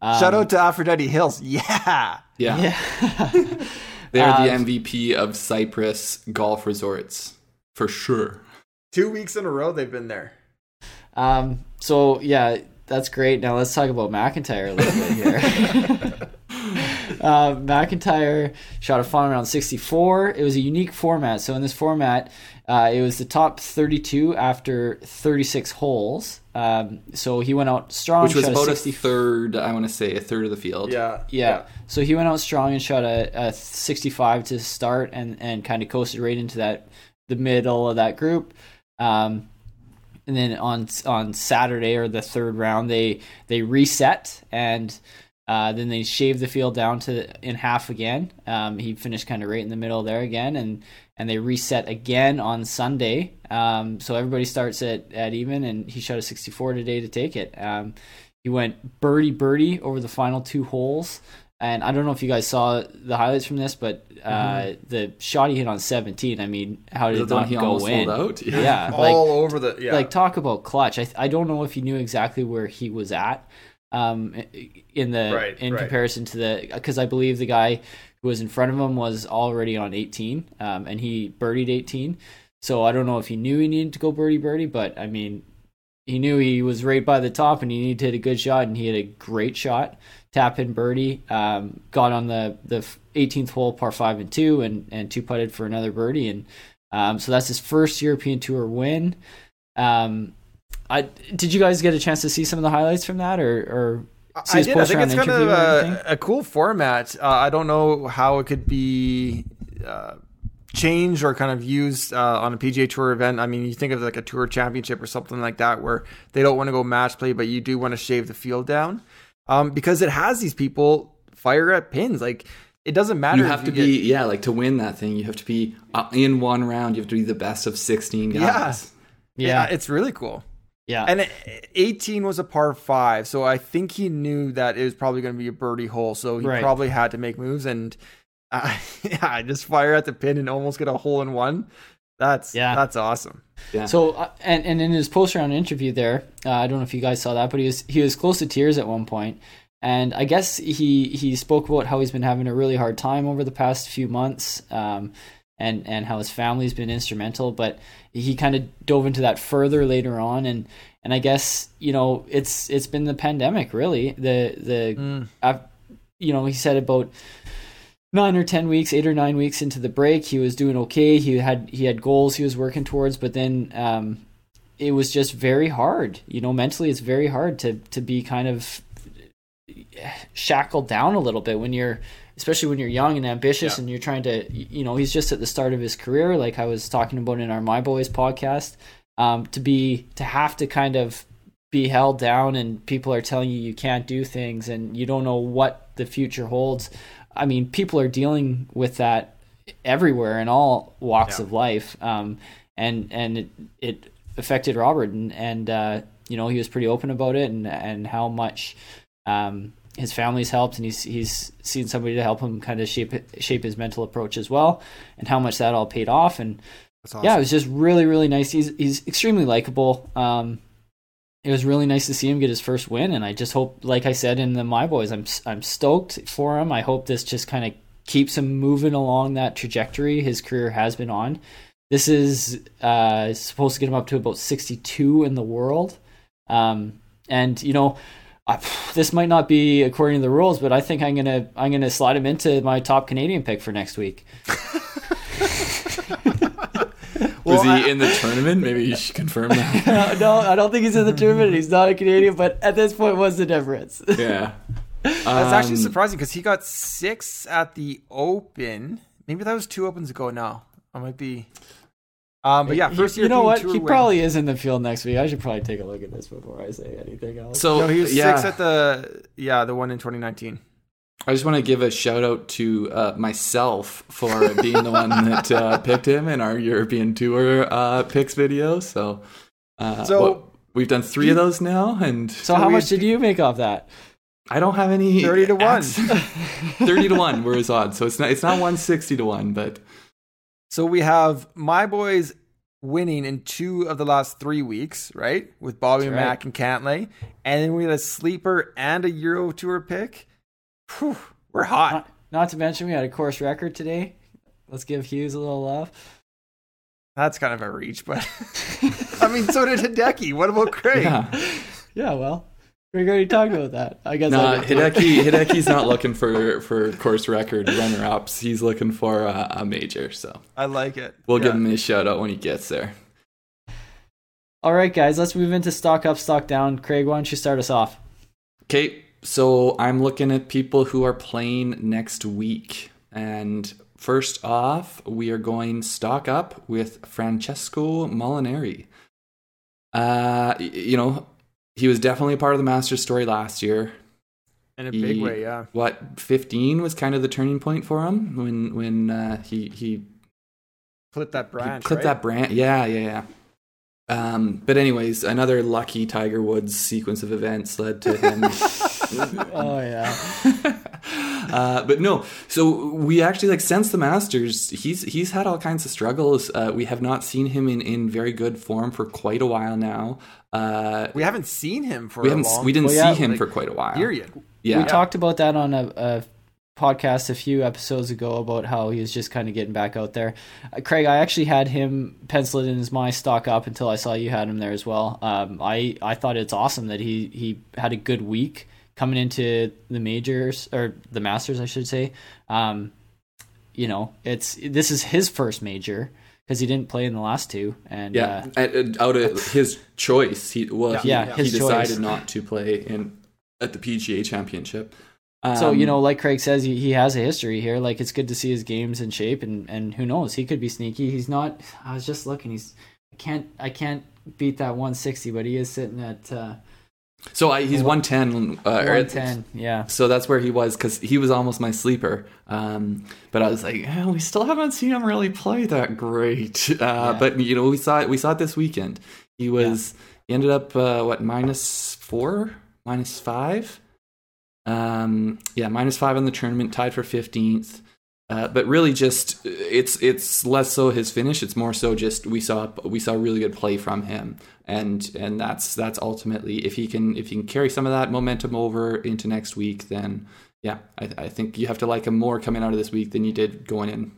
Um, Shout out to Aphrodite Hills. Yeah. Yeah, Yeah. they're Um, the MVP of Cyprus golf resorts for sure. Two weeks in a row they've been there. um, so, yeah, that's great. Now let's talk about MacIntyre a little bit here. uh, MacIntyre shot a final round 64. It was a unique format. So in this format, uh, it was the top 32 after 36 holes. Um, so he went out strong. Which was shot about a 60 third, I want to say, a third of the field. Yeah. yeah. So he went out strong and shot a, a 65 to start and, and kind of coasted right into that the middle of that group. Um, and then on on Saturday or the third round, they they reset and uh, then they shaved the field down to in half again. Um, he finished kind of right in the middle there again, and and they reset again on Sunday. Um, so everybody starts at at even, and he shot a 64 today to take it. Um, he went birdie birdie over the final two holes. And I don't know if you guys saw the highlights from this, but uh, the shot he hit on 17. I mean, how did Mm-hmm. Is it that not he go almost in? sold out? Yeah, All like over the yeah. like talk about clutch. I I don't know if he knew exactly where he was at um in the Right, in right. comparison to the because I believe the guy who was in front of him was already on 18 um and he birdied 18. So I don't know if he knew he needed to go birdie birdie, but I mean he knew he was right by the top and he needed to hit a good shot and he had a great shot tap in birdie um, got on the the 18th hole par 5 and 2 and and two putted for another birdie and um, so that's his first European Tour win um, I did you guys get a chance to see some of the highlights from that or or see I his did. I think it's kind of a, a cool format. Uh, I don't know how it could be uh, changed or kind of used uh, on a PGA Tour event. I mean, you think of like a Tour Championship or something like that, where they don't want to go match play, but you do want to shave the field down um, because it has these people fire at pins. Like it doesn't matter. You if have to get- be, yeah, like to win that thing, you have to be uh, in one round, you have to be the best of 16 guys. Yeah. yeah it's really cool. Yeah And 18 was a par five, so I think he knew that it was probably going to be a birdie hole, so he Right. probably had to make moves. And uh, yeah, just fire at the pin and almost get a hole in one. That's Yeah. that's awesome. Yeah. So uh, and and in his post round interview there, uh, I don't know if you guys saw that, but he was he was close to tears at one point, and I guess he he spoke about how he's been having a really hard time over the past few months, um, and and how his family's been instrumental, but he kind of dove into that further later on, and and I guess you know it's it's been the pandemic really the the uh, you know he said about nine or ten weeks, eight or nine weeks into the break, he was doing okay. He had he had goals he was working towards, but then um, it was just very hard. You know, mentally, it's very hard to to be kind of shackled down a little bit when you're especially when you're young and ambitious Yeah. and you're trying to you know he's just at the start of his career like i was talking about in our my boys podcast um, to be to have to kind of be held down and people are telling you you can't do things and you don't know what the future holds i mean people are dealing with that everywhere in all walks Yeah. of life um, and and it, it affected robert and and uh, you know he was pretty open about it and and how much um, his family's helped and he's he's seen somebody to help him kind of shape shape his mental approach as well and how much that all paid off and That's awesome. yeah, it was just really, really nice. He's he's extremely likable. Um, it was really nice to see him get his first win, and I just hope, like I said in the My Boys, I'm I'm stoked for him. I hope this just kind of keeps him moving along that trajectory his career has been on. This is uh, supposed to get him up to about 62 in the world, um, and you know. I, this might not be according to the rules, but I think I'm gonna I'm gonna slide him into my top Canadian pick for next week. Was he Well, I- in the tournament? Maybe you should confirm that. no, no, I don't think he's in the tournament. He's not a Canadian, but at this point, what's the difference? yeah. That's actually Um, surprising because he got six at the Open. Maybe that was two Opens ago. Now I might be. Um, but yeah, first you, you know what? He win. probably is in the field next week. I should probably take a look at this before I say anything else. So No, he was yeah, six at the yeah the one in 2019. I just want to give a shout out to uh, myself for being the one that uh, picked him in our European Tour uh, picks video. So, uh, So- what- we've done three of those now, and so how much did you make off that? I don't have any 30 to one. acts- Thirty to one were his odds, so it's not it's not one sixty to one, but So we have my boys winning in two of the last three weeks, right? With Bobby That's right. Mack and Cantlay, and then we had a sleeper and a Euro Tour pick. Whew, we're hot. Not, not to mention, we had a course record today. Let's give Hughes a little love. That's kind of a reach, but I mean, so did Hideki. What about Craig? yeah. Yeah, well, We already talked about that. I guess. Nah, I. Hideki Hideki's not looking for for course record runner ups. He's looking for a, a major. So I like it. we'll Yeah. give him a shout out when he gets there. All right, guys. Let's move into stock up, stock down. Craig, why don't you start us off? Okay, so I'm looking at people who are playing next week. And first off, we are going stock up with Francesco Molinari. Uh, you know, he was definitely a part of the Masters story last year. in a big way. Yeah. What 15 was kind of the turning point for him when when uh, he he Flip that he branch. clipped right? that brand. Yeah, yeah, yeah. Um, but anyways, another lucky Tiger Woods sequence of events led to him Oh yeah. uh, but no, so we actually like since the Masters, he's he's had all kinds of struggles. Uh, we have not seen him in, in very good form for quite a while now. Uh, We haven't seen him for we a haven't long we didn't Well, yeah, see him like, for quite a while. period. Yeah, We talked about that on a, a podcast a few episodes ago about how he was just kind of getting back out there. Uh, Craig, I actually had him penciled in as my stock up until I saw you had him there as well. Um, I I thought it's awesome that he he had a good week coming into the majors or the Masters, I should say. Um, you know, it's this is his first major because he didn't play in the last two, and yeah. uh, And- and out of his choice, he well, yeah, he, Yeah, he decided choice. not to play in at the PGA Championship. So you Um, know, like Craig says, he, he has a history here. Like it's good to see his games in shape, and and who knows, he could be sneaky. He's not. I was just looking. He's. I can't. I can't beat that 160, but he is sitting at uh, so I, he's one ten. Uh, one ten. Yeah. So that's where he was because he was almost my sleeper. Um, but I was like, eh, we still haven't seen him really play that great. Uh, Yeah. But you know, we saw it. We saw it this weekend. He was. He ended up uh, what minus four, minus five. Um, yeah, minus five in the tournament, tied for fifteenth. Uh, but really, just it's it's less so his finish. It's more so just we saw we saw really good play from him, and and that's that's ultimately if he can if he can carry some of that momentum over into next week, then yeah, I, I think you have to like him more coming out of this week than you did going in.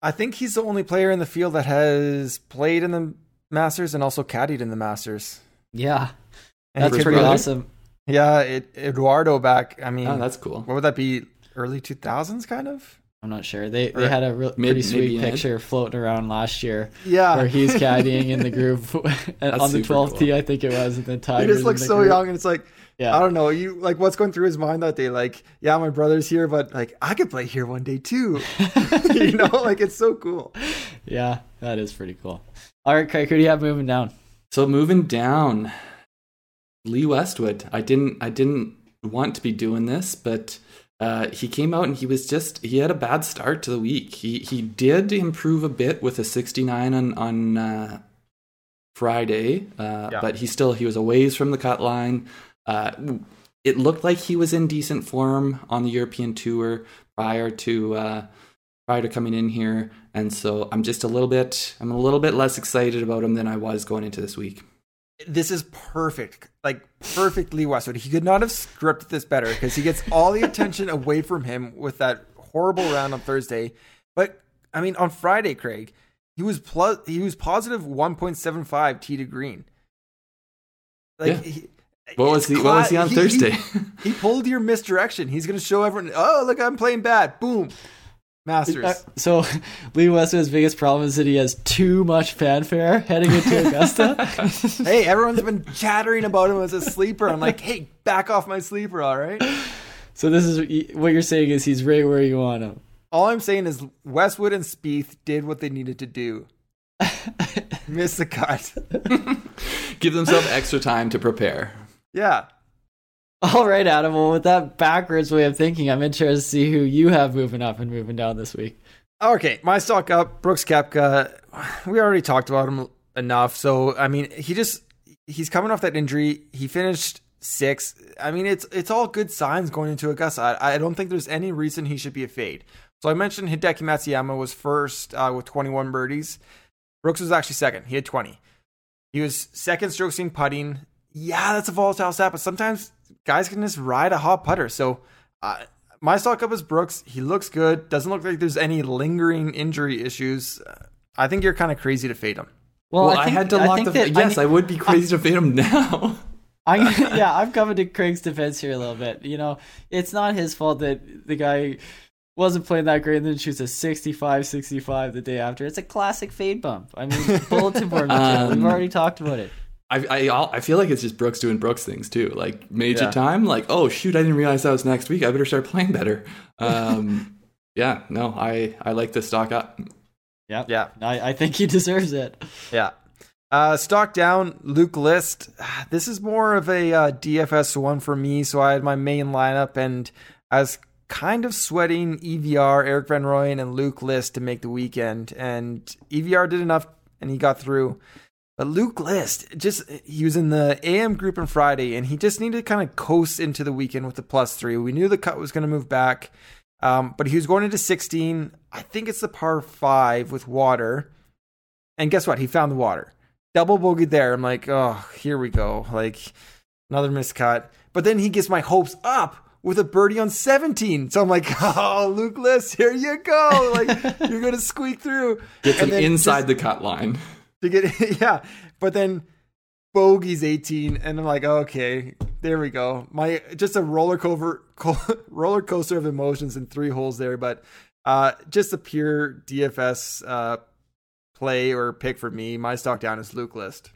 I think he's the only player in the field that has played in the Masters and also caddied in the Masters. Yeah. And That's pretty be- awesome. Yeah, it, Edoardo back. I mean, Oh, that's cool. what would that be? Early two thousands, kind of. I'm not sure. They they had a real, mid- pretty sweet mid-end. picture floating around last year Yeah, where he's caddying in the group on the 12th cool. tee, I think it was, and then he just looks so group. young, and it's like Yeah. I don't know. You like what's going through his mind that day? Like, yeah, my brother's here, but like I could play here one day too. you know, like it's so cool. Yeah, that is pretty cool. All right, Craig, who do you have moving down? So moving down, Lee Westwood. I didn't I didn't want to be doing this, but uh, he came out and he was just he had a bad start to the week. He he did improve a bit with a 69 on on uh, Friday, uh, Yeah. but he still he was a ways from the cut line. Uh, it looked like he was in decent form on the European tour prior to uh, prior to coming in here, and so I'm just a little bit I'm a little bit less excited about him than I was going into this week. This is perfect, like perfectly Westwood. He could not have scripted this better because he gets all the attention away from him with that horrible round on Thursday. But I mean, on Friday, Craig, he was plus he was positive one point seven five tee to green. Like Yeah. he, What was he? What was he cla- on Thursday? He pulled your misdirection. He's going to show everyone. Oh, look, I'm playing bad. Boom, Masters. Uh, so, Lee Westwood's biggest problem is that he has too much fanfare heading into Augusta. hey, everyone's been chattering about him as a sleeper. I'm like, hey, back off my sleeper, all right? so this is what you're saying is he's right where you want him. All I'm saying is Westwood and Spieth did what they needed to do. Missed the cut. Give themselves extra time to prepare. Yeah. All right, Adam. Well, with that backwards way of thinking, I'm interested to see who you have moving up and moving down this week. Okay, my stock up, Brooks Koepka. We already talked about him enough. So I mean, he just he's coming off that injury. He finished six. I mean, it's it's all good signs going into Augusta. I, I don't think there's any reason he should be a fade. So I mentioned Hideki Matsuyama was first uh, with 21 birdies. Brooks was actually second. He had 20. He was second strokes gained putting. Yeah, that's a volatile stat, but sometimes guys can just ride a hot putter. So uh, my stock up is Brooks. He looks good. Doesn't look like there's any lingering injury issues. Uh, I think you're kind of crazy to fade him. Well, Well, I, I, had to I lock think the. that- yes, I, I would be crazy to fade him now. I yeah, I'm coming to Craig's defense here a little bit. You know, it's not his fault that the guy wasn't playing that great and then shoots a 65 65 the day after. It's a classic fade bump. I mean, bulletin board. Um, We've already talked about it. I, I I feel like it's just Brooks doing Brooks things too. Like major Yeah. time, like oh shoot, I didn't realize that was next week. I better start playing better. Um, yeah, no, I I like the stock up. Yeah, Yeah. I, I think he deserves it. Yeah. Uh, stock down, Luke List. This is more of a uh, DFS one for me. So I had my main lineup and I was kind of sweating EVR, Erik Van Rooyen, and Luke List to make the weekend. And EVR did enough and he got through. But Luke List, just he was in the AM group on Friday and he just needed to kind of coast into the weekend with the plus three. We knew the cut was going to move back, um, but he was going into 16. I think it's the par five with water. And guess what? He found the water double bogey there. I'm like, oh, here we go. Like another miscut. But then he gets my hopes up with a birdie on 17. So I'm like, oh, Luke List, here you go. Like you're gonna squeak through. Gets him inside just the cut line. To get yeah. But then bogey's 18, and I'm like, okay, there we go. My just a roller coaster roller coaster of emotions in three holes there, but uh just a pure DFS uh play or pick for me. My stock down is Luke List.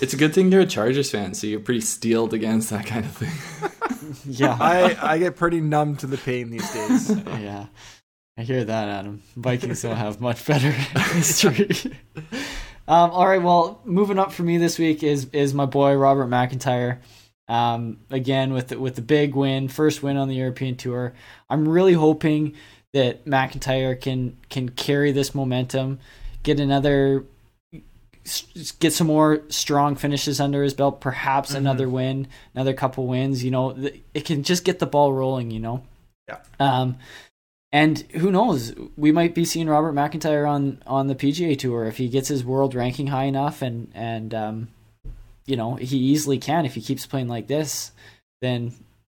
It's a good thing you're a Chargers fan, so you're pretty steeled against that kind of thing. Yeah. I, I get pretty numb to the pain these days. yeah. I hear that, Adam. Vikings don't have much better history. Um, all right, well, moving up for me this week is is my boy Robert MacIntyre. Um, again with the, with the big win, first win on the European Tour. I'm really hoping that MacIntyre can can carry this momentum, get another get some more strong finishes under his belt, perhaps another win, another couple wins, you know, it can just get the ball rolling, you know. Yeah. Um and who knows, we might be seeing Robert MacIntyre on on the PGA tour if he gets his world ranking high enough and and um you know, he easily can if he keeps playing like this, then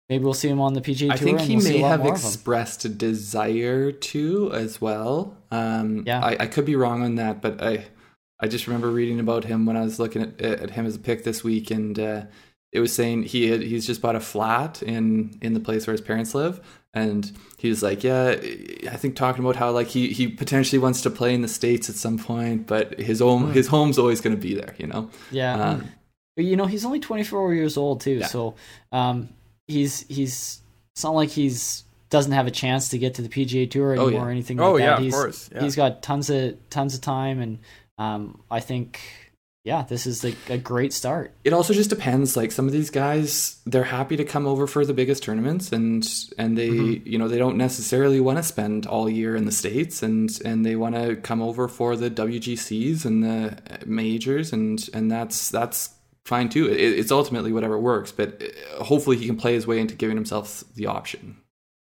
maybe we'll see him on the PGA Tour. I think he we'll may have more of him. expressed a desire to as well. Um, Yeah. I, I could be wrong on that, but I I just remember reading about him when I was looking at, at him as a pick this week, and uh, it was saying he had, he's just bought a flat in in the place where his parents live, and he was like, yeah, I think talking about how like he he potentially wants to play in the states at some point, but his home his home's always going to be there, you know. Yeah. Um, But, you know, he's only 24 years old too, Yeah. so um, he's he's it's not like he's doesn't have a chance to get to the PGA Tour anymore Oh, yeah. or anything Oh, like yeah, that. of he's, course, yeah. He's got tons of tons of time, and um, I think yeah, this is like a great start. it also just depends. Like some of these guys they're happy to come over for the biggest tournaments and and they you know they don't necessarily want to spend all year in the states and and they want to come over for the WGCs and the majors and and that's that's fine too. It, it's ultimately whatever works but uh, hopefully he can play his way into giving himself the option.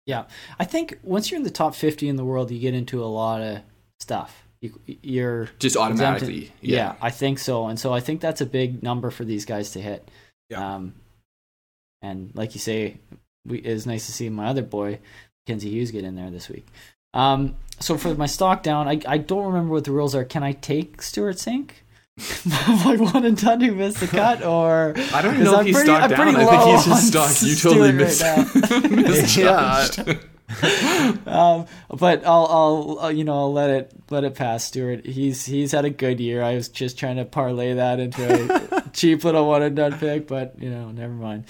Yeah, I think once you're in the top 50 in the world, you get into a lot of stuff. You, you're just automatically yeah. I think so, and so I think that's a big number for these guys to hit. Yeah. Um, and like you say, we, it was nice to see my other boy, Kenzie Hughes, get in there this week. Um, so for my stock down, I I don't remember what the rules are. Can I take Stewart Cink? like one and done who missed the cut, or I don't 'Cause know if I'm he's pretty- stocked I'm down. pretty I think low he's just on stocked. You totally Stewart missed. Yeah. um, but I'll, I'll, I'll, you know, I'll let it, let it pass, Stewart. He's, he's had a good year. I was just trying to parlay that into a cheap little one and done pick, but you know, never mind.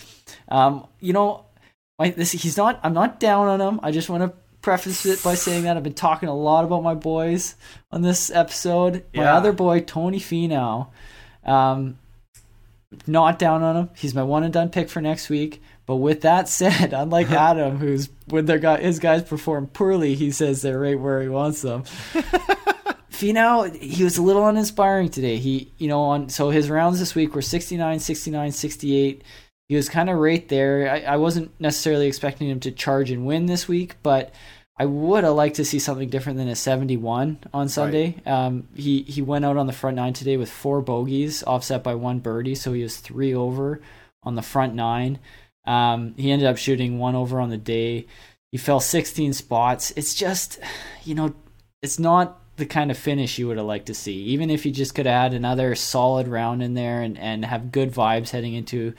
Um, you know, my, this, he's not, I'm not down on him. I just want to preface it by saying that I've been talking a lot about my boys on this episode. My Yeah. other boy, Tony Finau, um, not down on him. He's my one and done pick for next week. But with that said, unlike Adam, who's when their guy his guys perform poorly, he says they're right where he wants them. Finau, he was a little uninspiring today. He, you know, on so his rounds this week were 69, 69, 68. He was kind of right there. I, I wasn't necessarily expecting him to charge and win this week, but I would have liked to see something different than a 71 on Sunday. Um, he he went out on the front nine today with four bogeys, offset by one birdie, so he was three over on the front nine. Um, he ended up shooting one over on the day. He fell 16 spots. It's just, you know, it's not the kind of finish you would have liked to see. Even if he just could add another solid round in there and, and have good vibes heading into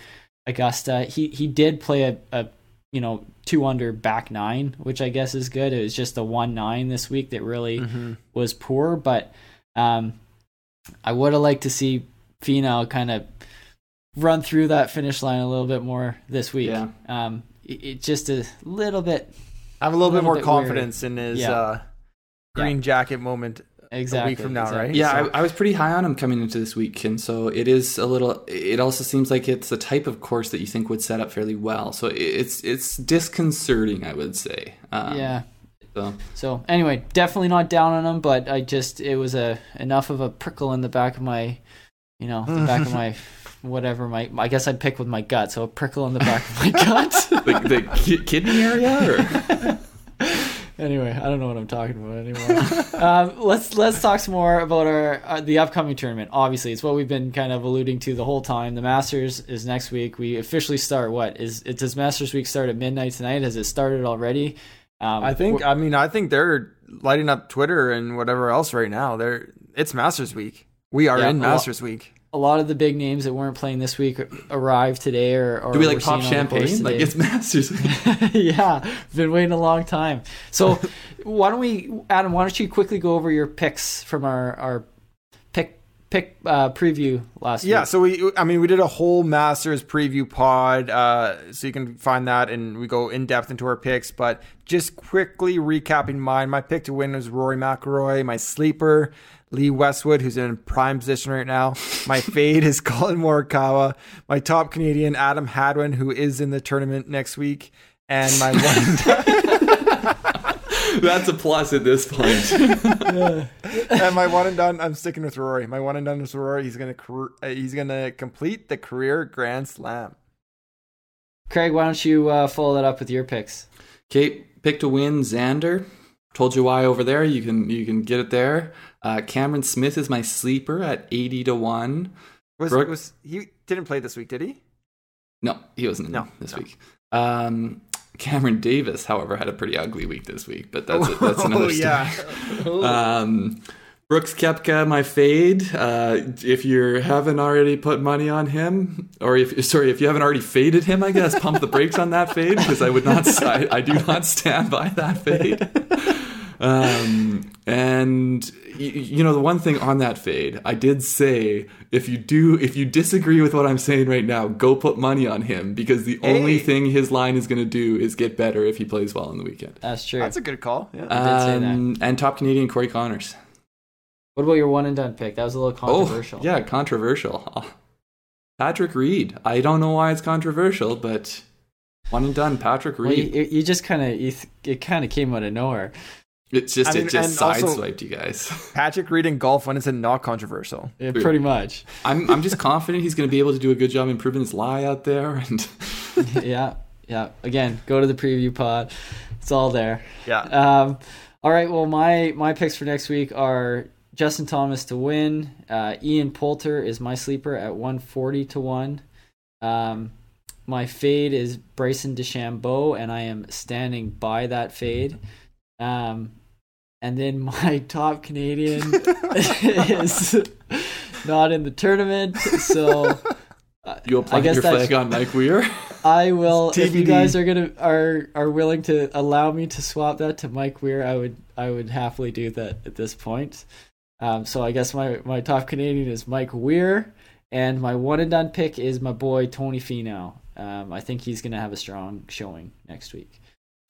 Augusta. He he did play a, a you know two under back nine, which I guess is good. It was just a one nine this week that really Mm-hmm. was poor, but um, I would have liked to see Finau kind of run through that finish line a little bit more this week. Yeah. Um, it, it just a little bit I Have a little, A bit little more bit confidence in his Yeah. uh, Yeah. green jacket moment. exactly A week from now, exactly. right? Yeah, So- I, I was pretty high on him coming into this week, and so it is a little. It also seems like it's the type of course that you think would set up fairly well. So it's it's disconcerting, I would say. Um, yeah. So So anyway, definitely not down on him, but I just it was a enough of a prickle in the back of my, you know, the back of my whatever my I guess I'd pick with my gut. So a prickle in the back of my gut. the, the ki- kidney area, or anyway, I don't know what I'm talking about anymore. um, let's let's talk some more about our uh, the upcoming tournament. Obviously, it's what we've been kind of alluding to the whole time. The Masters is next week. We officially start. What is it? Does Masters week start at midnight tonight? Has it started already? Um, I think. I mean, I think they're lighting up Twitter and whatever else right now. They're it's Masters Week. We are Yeah, in a lot- Masters Week. A lot of the big names that weren't playing this week arrived today, or, or do we like pop on the course champagne? Like it's Masters. yeah, been waiting a long time. So why don't we, Adam? Why don't you quickly go over your picks from our our pick uh, preview last Yeah, week? so we, I mean, we did a whole Masters preview pod, uh, so you can find that, and we go in depth into our picks. But just quickly recapping mine, my pick to win was Rory McIlroy. My sleeper, Lee Westwood, who's in prime position right now. My fade is Collin Morikawa. My top Canadian, Adam Hadwin, who is in the tournament next week, and my one. That's a plus at this point. and my one and done, I'm sticking with Rory. My one and done is Rory. He's gonna career, uh, he's gonna complete the career Grand Slam. Craig, why don't you uh, follow that up with your picks? Okay, pick to win Xander. Told you why over there. You can you can get it there. Uh, Cameron Smith is my sleeper at eighty to one. Was Brooke- was he didn't play this week? Did he? No, he wasn't in No, this no. week. Um, Cameron Davis, however, had a pretty ugly week this week, but that's that's another Oh, story. yeah. Um, Brooks Koepka, my fade. Uh, if you haven't already put money on him, or if sorry, if you haven't already faded him, I guess pump the brakes on that fade because I would not. I, I do not stand by that fade. Um, and you, you know the one thing on that fade, I did say if you do, if you disagree with what I'm saying right now, go put money on him because the only thing his line is going to do is get better if he plays well on the weekend. That's true. That's a good call. Yeah. I did say that. Um, and top Canadian Corey Conners. what about your one and done pick? That was a little controversial. Oh, yeah, controversial. Oh. Patrick Reed. I don't know why it's controversial, but one and done. Patrick Well, Reed. you, you just kind of you th- it kind of came out of nowhere. It's just I mean, it just sideswiped you guys. Patrick Reed in golf when is it not controversial? Yeah, pretty much. I'm I'm just confident he's going to be able to do a good job improving his lie out there. And yeah, yeah. Again, go to the preview pod. It's all there. Yeah. Um, all right. Well, my my picks for next week are Justin Thomas to win. Uh, Ian Poulter is my sleeper at one forty to one. Um, my fade is Bryson DeChambeau, and I am standing by that fade. Um, and then my top Canadian is not in the tournament, so you apply I guess your that's- flag on Mike Weir. I will. If you guys are gonna are are willing to allow me to swap that to Mike Weir, I would I would happily do that at this point. Um, so I guess my my top Canadian is Mike Weir, and my one and done pick is my boy Tony Finau. Um, I think he's gonna have a strong showing next week.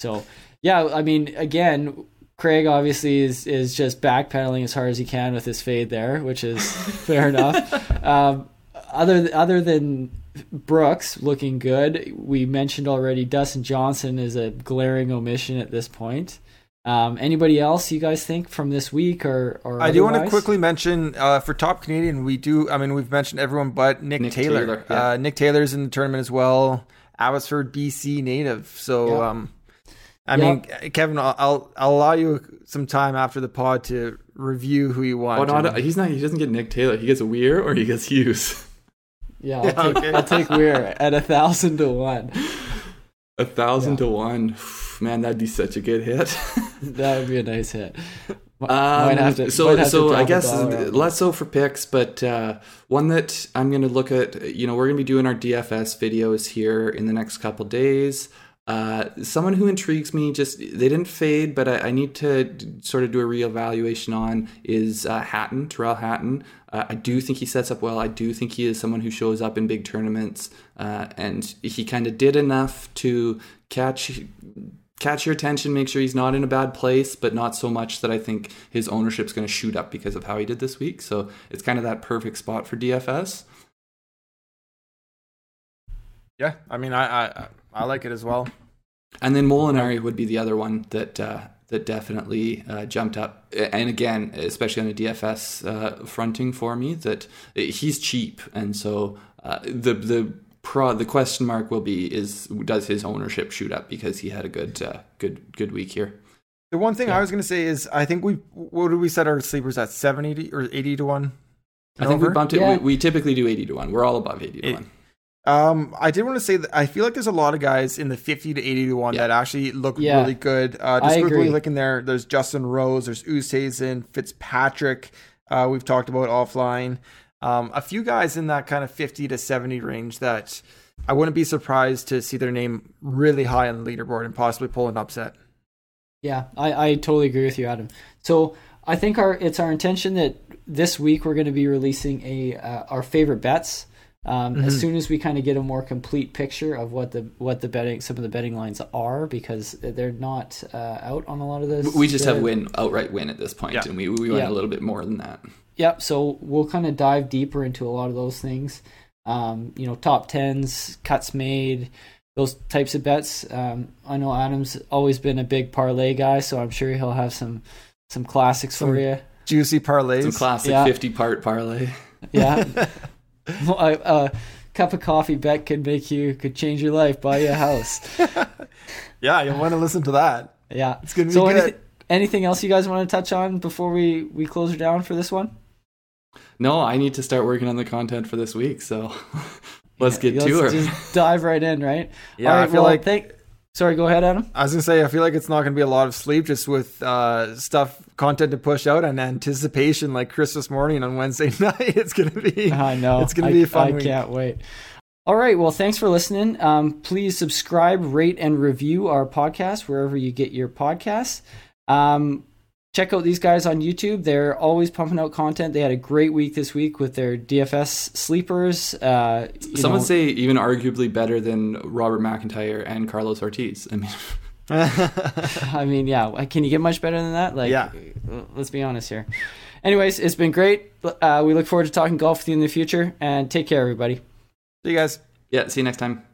So yeah, I mean, again, Craig obviously is is just backpedaling as hard as he can with his fade there, which is fair enough. Um, other other than Brooks looking good, we mentioned already Dustin Johnson is a glaring omission at this point. Um, anybody else you guys think from this week or or I do want to quickly mention uh, for top Canadian, we do. I mean, we've mentioned everyone but Nick, Nick Taylor. Taylor, yeah. uh, Nick Taylor's in the tournament as well. Abbotsford, BC native. So, Yeah. um, I Yeah. mean, Kevin, I'll, I'll I'll allow you some time after the pod to review who you want. Oh no, he's not. He doesn't get Nick Taylor. He gets Weir or he gets Hughes. Yeah, I'll Yeah, take, okay. I'll take Weir at a thousand to one. A thousand Yeah. to one. Man, that'd be such a good hit. That would be a nice hit. Might have to- Um, so might have to so I guess dollar on it. less so for picks, but uh, one that I'm going to look at. You know, we're going to be doing our DFS videos here in the next couple days. Uh, someone who intrigues me, just they didn't fade, but I, I need to sort of do a reevaluation on is uh, Hatton, Tyrrell Hatton. Uh, I do think he sets up well. I do think he is someone who shows up in big tournaments, uh, and he kind of did enough to catch catch your attention, make sure he's not in a bad place, but not so much that I think his ownership's going to shoot up because of how he did this week. So it's kind of that perfect spot for DFS. Yeah, I mean, I I, I like it as well. And then Molinari would be the other one that uh, that definitely uh, jumped up. And again, especially on a DFS uh, fronting for me, that he's cheap, and so uh, the the pro the question mark will be is does his ownership shoot up because he had a good uh, good good week here. The one thing I was going to say is, I think we what did we set our sleepers at seventy or eighty to one? I think we bumped it. Yeah. We, we typically do eighty to one. We're all above eighty to It- one. Um, I did want to say that I feel like there's a lot of guys in the 50 to 80 to 1 Yeah. that actually look Yeah. really good. Uh, I just quickly agree. looking there, there's Justin Rose, there's Oosthuizen, Fitzpatrick. Uh, we've talked about offline. Um, a few guys in that kind of 50 to 70 range that I wouldn't be surprised to see their name really high on the leaderboard and possibly pull an upset. Yeah, I, I totally agree with you, Adam. So I think our it's our intention that this week we're going to be releasing a uh, our favorite bets. Um, Mm-hmm. As soon as we kind of get a more complete picture of what the what the betting some of the betting lines are, because they're not uh, out on a lot of this. We just have the- win outright win at this point, Yeah. and we we went Yeah. a little bit more than that. Yep. So we'll kind of dive deeper into a lot of those things. Um, you know, top tens, cuts made, those types of bets. Um, I know Adam's always been a big parlay guy, so I'm sure he'll have some some classics Some- for you. Juicy parlays. Some classic Yeah. fifty part parlay. Yeah. Well, a, a cup of coffee bet could make you could change your life, buy you a house. yeah, you'll want to listen to that. Yeah. It's going to be So good. anything, anything else you guys want to touch on before we we close her down for this one? No, I need to start working on the content for this week. So let's get Let's to her. Just dive right in, right? Yeah, All I feel well, like- thank. Sorry, go ahead, Adam. I was gonna say I feel like it's not gonna be a lot of sleep just with uh, stuff content to push out and anticipation like Christmas morning on Wednesday night. It's gonna be I know. It's gonna I- be a fun I week. can't wait. All right. Well, thanks for listening. Um, please subscribe, rate, and review our podcast wherever you get your podcasts. Um, check out these guys on YouTube. They're always pumping out content. They had a great week this week with their DFS sleepers. Uh, you Some would say even arguably better than Robert MacIntyre and Carlos Ortiz. I mean, I mean, yeah. Can you get much better than that? Like, Yeah. let's be honest here. Anyways, it's been great. Uh, we look forward to talking golf with you in the future, and take care, everybody. See you guys. yeah. See you next time.